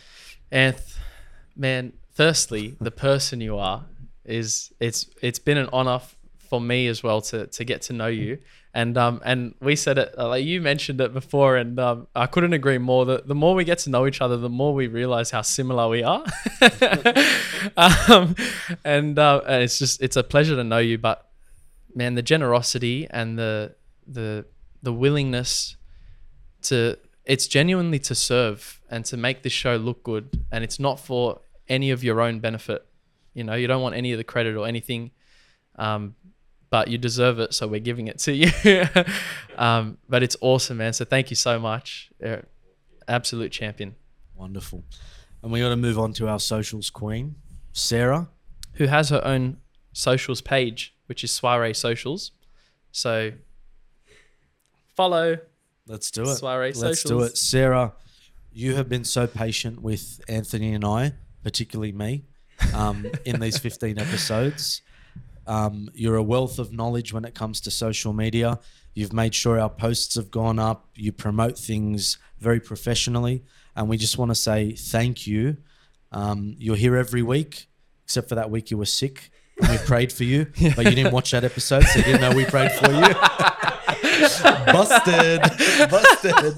Anth, man, firstly, the person you are is it's it's been an honor f- for me as well to to get to know you. And um and we said it uh, like you mentioned it before, and um, I couldn't agree more. That the more we get to know each other, the more we realize how similar we are. *laughs* um, and uh, and it's just it's a pleasure to know you. But man, the generosity and the the the willingness to it's genuinely to serve and to make this show look good and it's not for any of your own benefit you know you don't want any of the credit or anything um, but you deserve it so we're giving it to you *laughs* um, but it's awesome man so thank you so much You're absolute champion Wonderful. And we got to move on to our socials queen, Sarah. who has her own socials page which is soiree socials so follow Let's do it. soiree Socials. Let's do it. Sarah, you have been so patient with Anthony and I, particularly me, um, in these 15 episodes. Um, you're a wealth of knowledge when it comes to social media. You've made sure our posts have gone up. You promote things very professionally. And we just want to say thank you. Um, you're here every week, except for that week you were sick. and we prayed for you, *laughs* but you didn't watch that episode, so you didn't know we prayed for you. *laughs* busted, busted.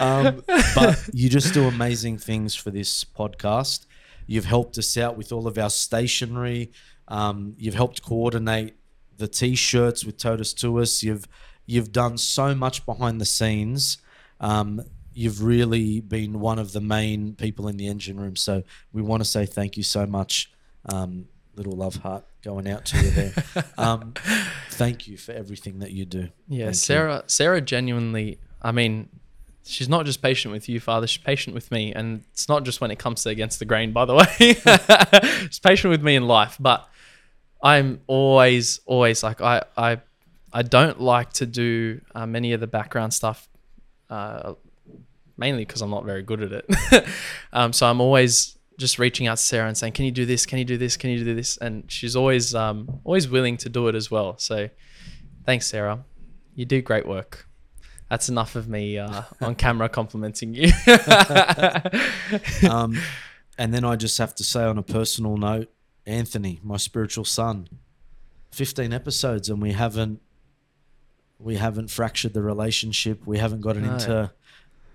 Um, *laughs* but you just do amazing things for this podcast. You've helped us out with all of our stationery. Um, you've helped coordinate the t-shirts with Totus Tuus. You've you've done so much behind the scenes. Um, you've really been one of the main people in the engine room. So we want to say thank you so much. Um, little love heart going out to you there. *laughs* um, thank you for everything that you do. Yeah, Thank you. Sarah. Sarah genuinely. I mean, she's not just patient with you, Father. She's patient with me, and it's not just when it comes to against the grain. By the way, *laughs* she's patient with me in life. But I'm always, always like I, I, I don't like to do uh, many of the background stuff. Uh, mainly because I'm not very good at it. *laughs* um, so I'm always just reaching out to Sarah and saying, "Can you do this? Can you do this? Can you do this?" And she's always um, always willing to do it as well. So thanks, Sarah. You do great work. That's enough of me uh, *laughs* on camera complimenting you. *laughs* um, and then I just have to say, on a personal note, Anthony, my spiritual son, fifteen episodes, and we haven't we haven't fractured the relationship. We haven't gotten No. into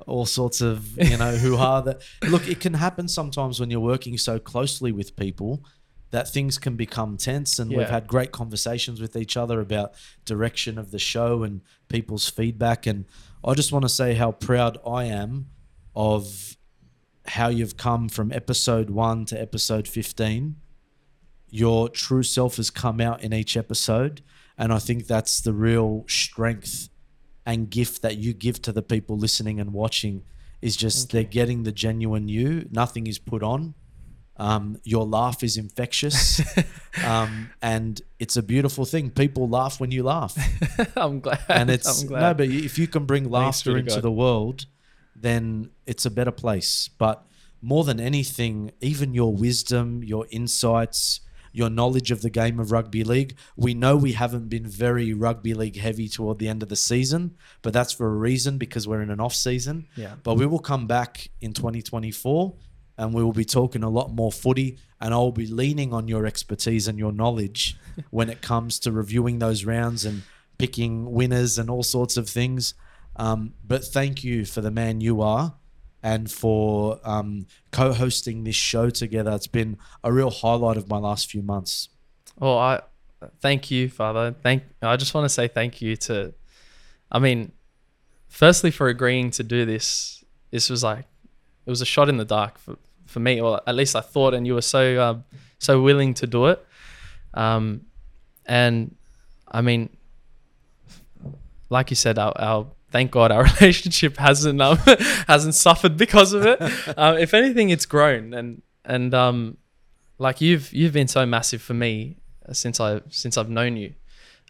all sorts of you know who are *laughs* that. Look, it can happen sometimes when you're working so closely with people that things can become tense and we've had great conversations with each other about direction of the show and people's feedback. And I just want to say how proud I am of how you've come from episode 1 to episode 15 your true self has come out in each episode and I think that's the real strength and gift that you give to the people listening and watching is just they're getting the genuine you. Nothing is put on um, your laugh is infectious *laughs* um, and it's a beautiful thing people laugh when you laugh *laughs* I'm glad. and it's I'm glad. no but if you can bring laughter into God. the world then it's a better place but more than anything even your wisdom your insights your knowledge of the game of rugby league we know we haven't been very rugby league heavy toward the end of the season but that's for a reason because we're in an off season Yeah. but we will come back in 2024 and we will be talking a lot more footy and I'll be leaning on your expertise and your knowledge *laughs* when it comes to reviewing those rounds and picking winners and all sorts of things. Um, but thank you for the man you are and for um, co-hosting this show together. It's been a real highlight of my last few months. Well, I thank you, Father. Thank. I just want to say thank you to. I mean, firstly for agreeing to do this. This was like, it was a shot in the dark for, for me, or at least I thought, and you were so um, so willing to do it. Um, and I mean, like you said, our, our thank God our *laughs* relationship hasn't um, *laughs* hasn't suffered because of it. um, *laughs* if anything, it's grown, and and um, like you've you've been so massive for me uh, since I since I've known you.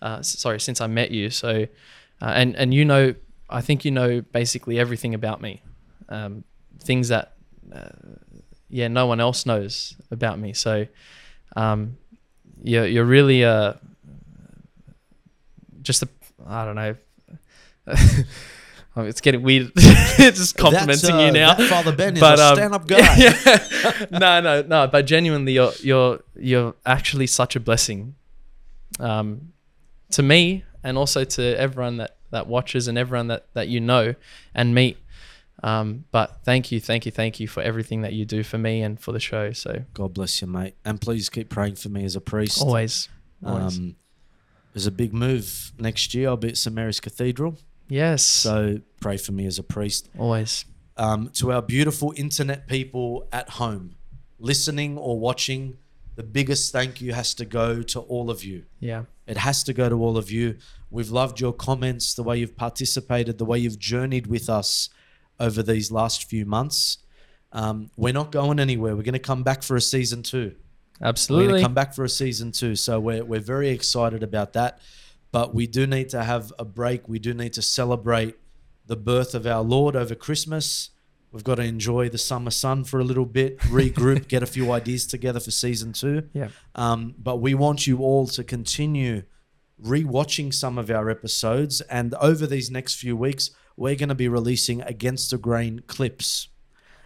Uh, sorry, since I met you. So, uh, and and you know, I think you know basically everything about me, um, things that uh, yeah no one else knows about me. So, um, you're you're really uh just a I don't know. *laughs* Oh, it's getting weird, *laughs* just complimenting uh, you now. Father Ben is a stand-up *laughs* guy. yeah. no, no, no. But genuinely, you're you're you're actually such a blessing, um, to me and also to everyone that that watches and everyone that that you know and meet. Um, but thank you, thank you, thank you for everything that you do for me and for the show. So God bless you, mate. And please keep praying for me as a priest. Always, always. Um, there's a big move next year. I'll be at St Mary's Cathedral. Yes. So pray for me as a priest. Always. Um, to our beautiful internet people at home, listening or watching, the biggest thank you has to go to all of you. Yeah. It has to go to all of you. We've loved your comments, the way you've participated, the way you've journeyed with us over these last few months. Um, we're not going anywhere. We're going to come back for a season two. We're Absolutely. going to come back for a season two. So we're, we're very excited about that. But we do need to have a break. We do need to celebrate the birth of our Lord over Christmas. We've got to enjoy the summer sun for a little bit, regroup, *laughs* get a few ideas together for season two. Yeah. Um, but we want you all to continue rewatching some of our episodes. And over these next few weeks, we're going to be releasing Against the Grain clips.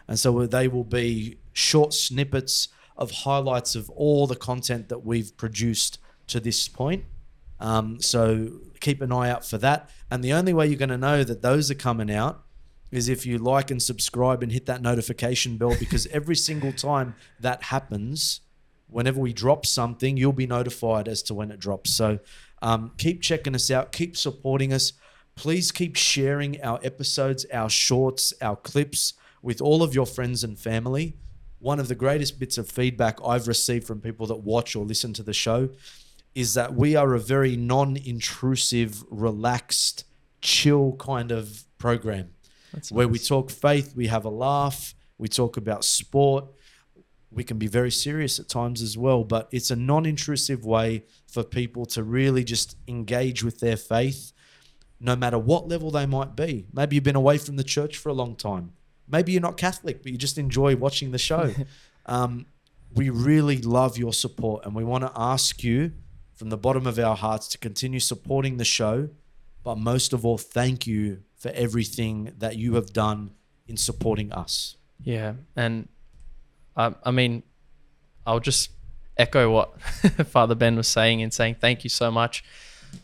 And so they will be short snippets of highlights of all the content that we've produced to this point. Um, so keep an eye out for that. And the only way you're going to know that those are coming out is if you like and subscribe and hit that notification bell because *laughs* every single time that happens, whenever we drop something, you'll be notified as to when it drops. So um, keep checking us out, keep supporting us. Please keep sharing our episodes, our shorts, our clips with all of your friends and family. One of the greatest bits of feedback I've received from people that watch or listen to the show is that we are a very non intrusive, relaxed, chill kind of program That's where we talk faith, we have a laugh, we talk about sport. We can be very serious at times as well, but it's a non intrusive way for people to really just engage with their faith, no matter what level they might be. Maybe you've been away from the church for a long time. Maybe you're not Catholic, but you just enjoy watching the show. *laughs* um, we really love your support, and we want to ask you from the bottom of our hearts to continue supporting the show. But most of all, thank you for everything that you have done in supporting us. Yeah, and I, I mean, I'll just echo what *laughs* Father Ben was saying and saying thank you so much.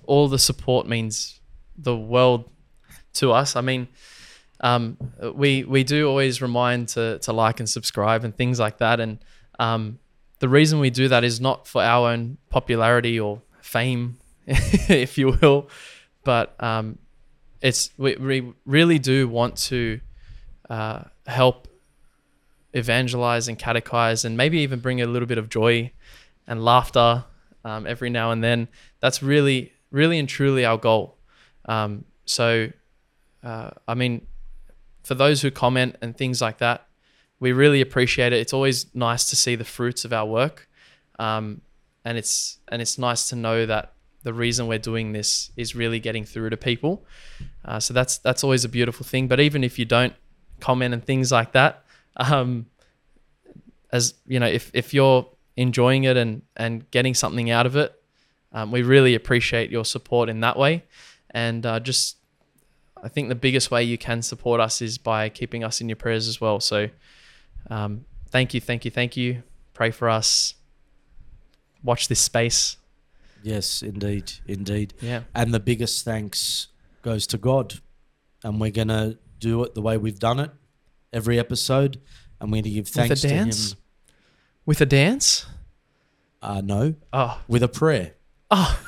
All the support means the world to us. I mean, um, we we do always remind to to like and subscribe and things like that. And um, the reason we do that is not for our own popularity or fame, *laughs* if you will, but um, it's we, we really do want to uh, help evangelize and catechize and maybe even bring a little bit of joy and laughter um, every now and then. That's really, really and truly our goal. Um, so, uh, I mean, for those who comment and things like that, we really appreciate it. It's always nice to see the fruits of our work, um, and it's and it's nice to know that the reason we're doing this is really getting through to people. Uh, so that's that's always a beautiful thing. But even if you don't comment and things like that, um, as you know, if if you're enjoying it and and getting something out of it, um, we really appreciate your support in that way. And uh, just, I think the biggest way you can support us is by keeping us in your prayers as well. So, um, thank you, thank you, thank you. Pray for us. Watch this space. Yes, indeed, indeed. Yeah. And the biggest thanks goes to God. And we're going to do it the way we've done it every episode. And we're going to give With a thanks to Him. With a dance? With a dance? Uh, no. Oh. With a prayer. Oh.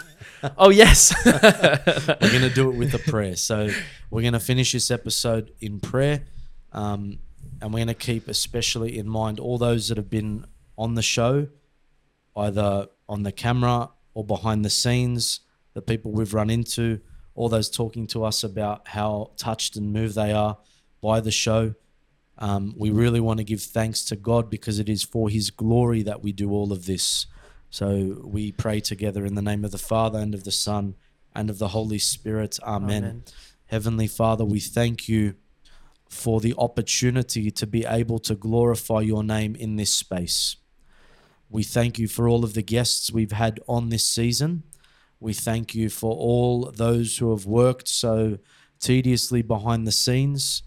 *laughs* Oh, yes. *laughs* we're to do it with a prayer. So we're to finish this episode in prayer. Um, and we're to keep especially in mind all those that have been on the show, either on the camera or behind the scenes, the people we've run into, all those talking to us about how touched and moved they are by the show. Um, we really want to give thanks to God because it is for His glory that we do all of this. So we pray together in the name of the Father and of the Son and of the Holy Spirit. Amen. Amen. Heavenly Father, we thank you for the opportunity to be able to glorify your name in this space. We thank you for all of the guests we've had on this season. We thank you for all those who have worked so tediously behind the scenes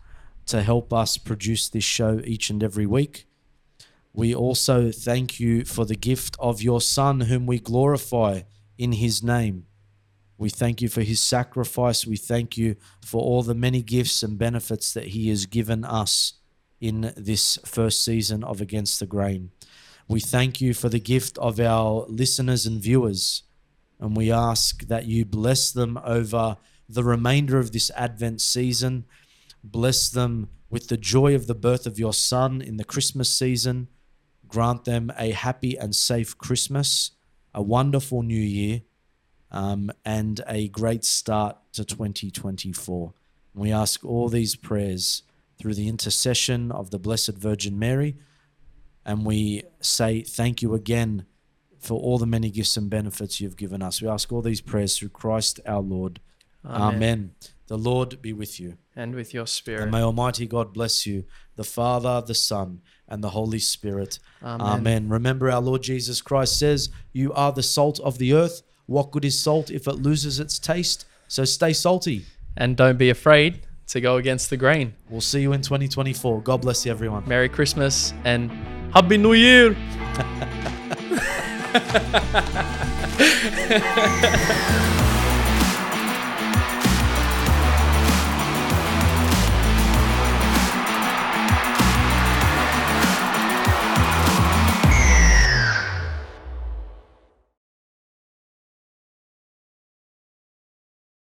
to help us produce this show each and every week. We also thank you for the gift of your Son, whom we glorify in his name. We thank you for his sacrifice. We thank you for all the many gifts and benefits that he has given us in this first season of Against the Grain. We thank you for the gift of our listeners and viewers. And we ask that you bless them over the remainder of this Advent season. Bless them with the joy of the birth of your Son in the Christmas season. Grant them a happy and safe Christmas, a wonderful new year, um, and a great start to 2024. We ask all these prayers through the intercession of the Blessed Virgin Mary. And we say thank you again for all the many gifts and benefits you've given us. We ask all these prayers through Christ our Lord. Amen. Amen. The Lord be with you. And with your spirit. And may Almighty God bless you, the Father, the Son, and the Holy Spirit. Amen. Remember, our Lord Jesus Christ says, You are the salt of the earth. What good is salt if it loses its taste? So stay salty. And don't be afraid to go against the grain. We'll see you in 2024. God bless you, everyone. Merry Christmas and Happy New Year. *laughs* *laughs*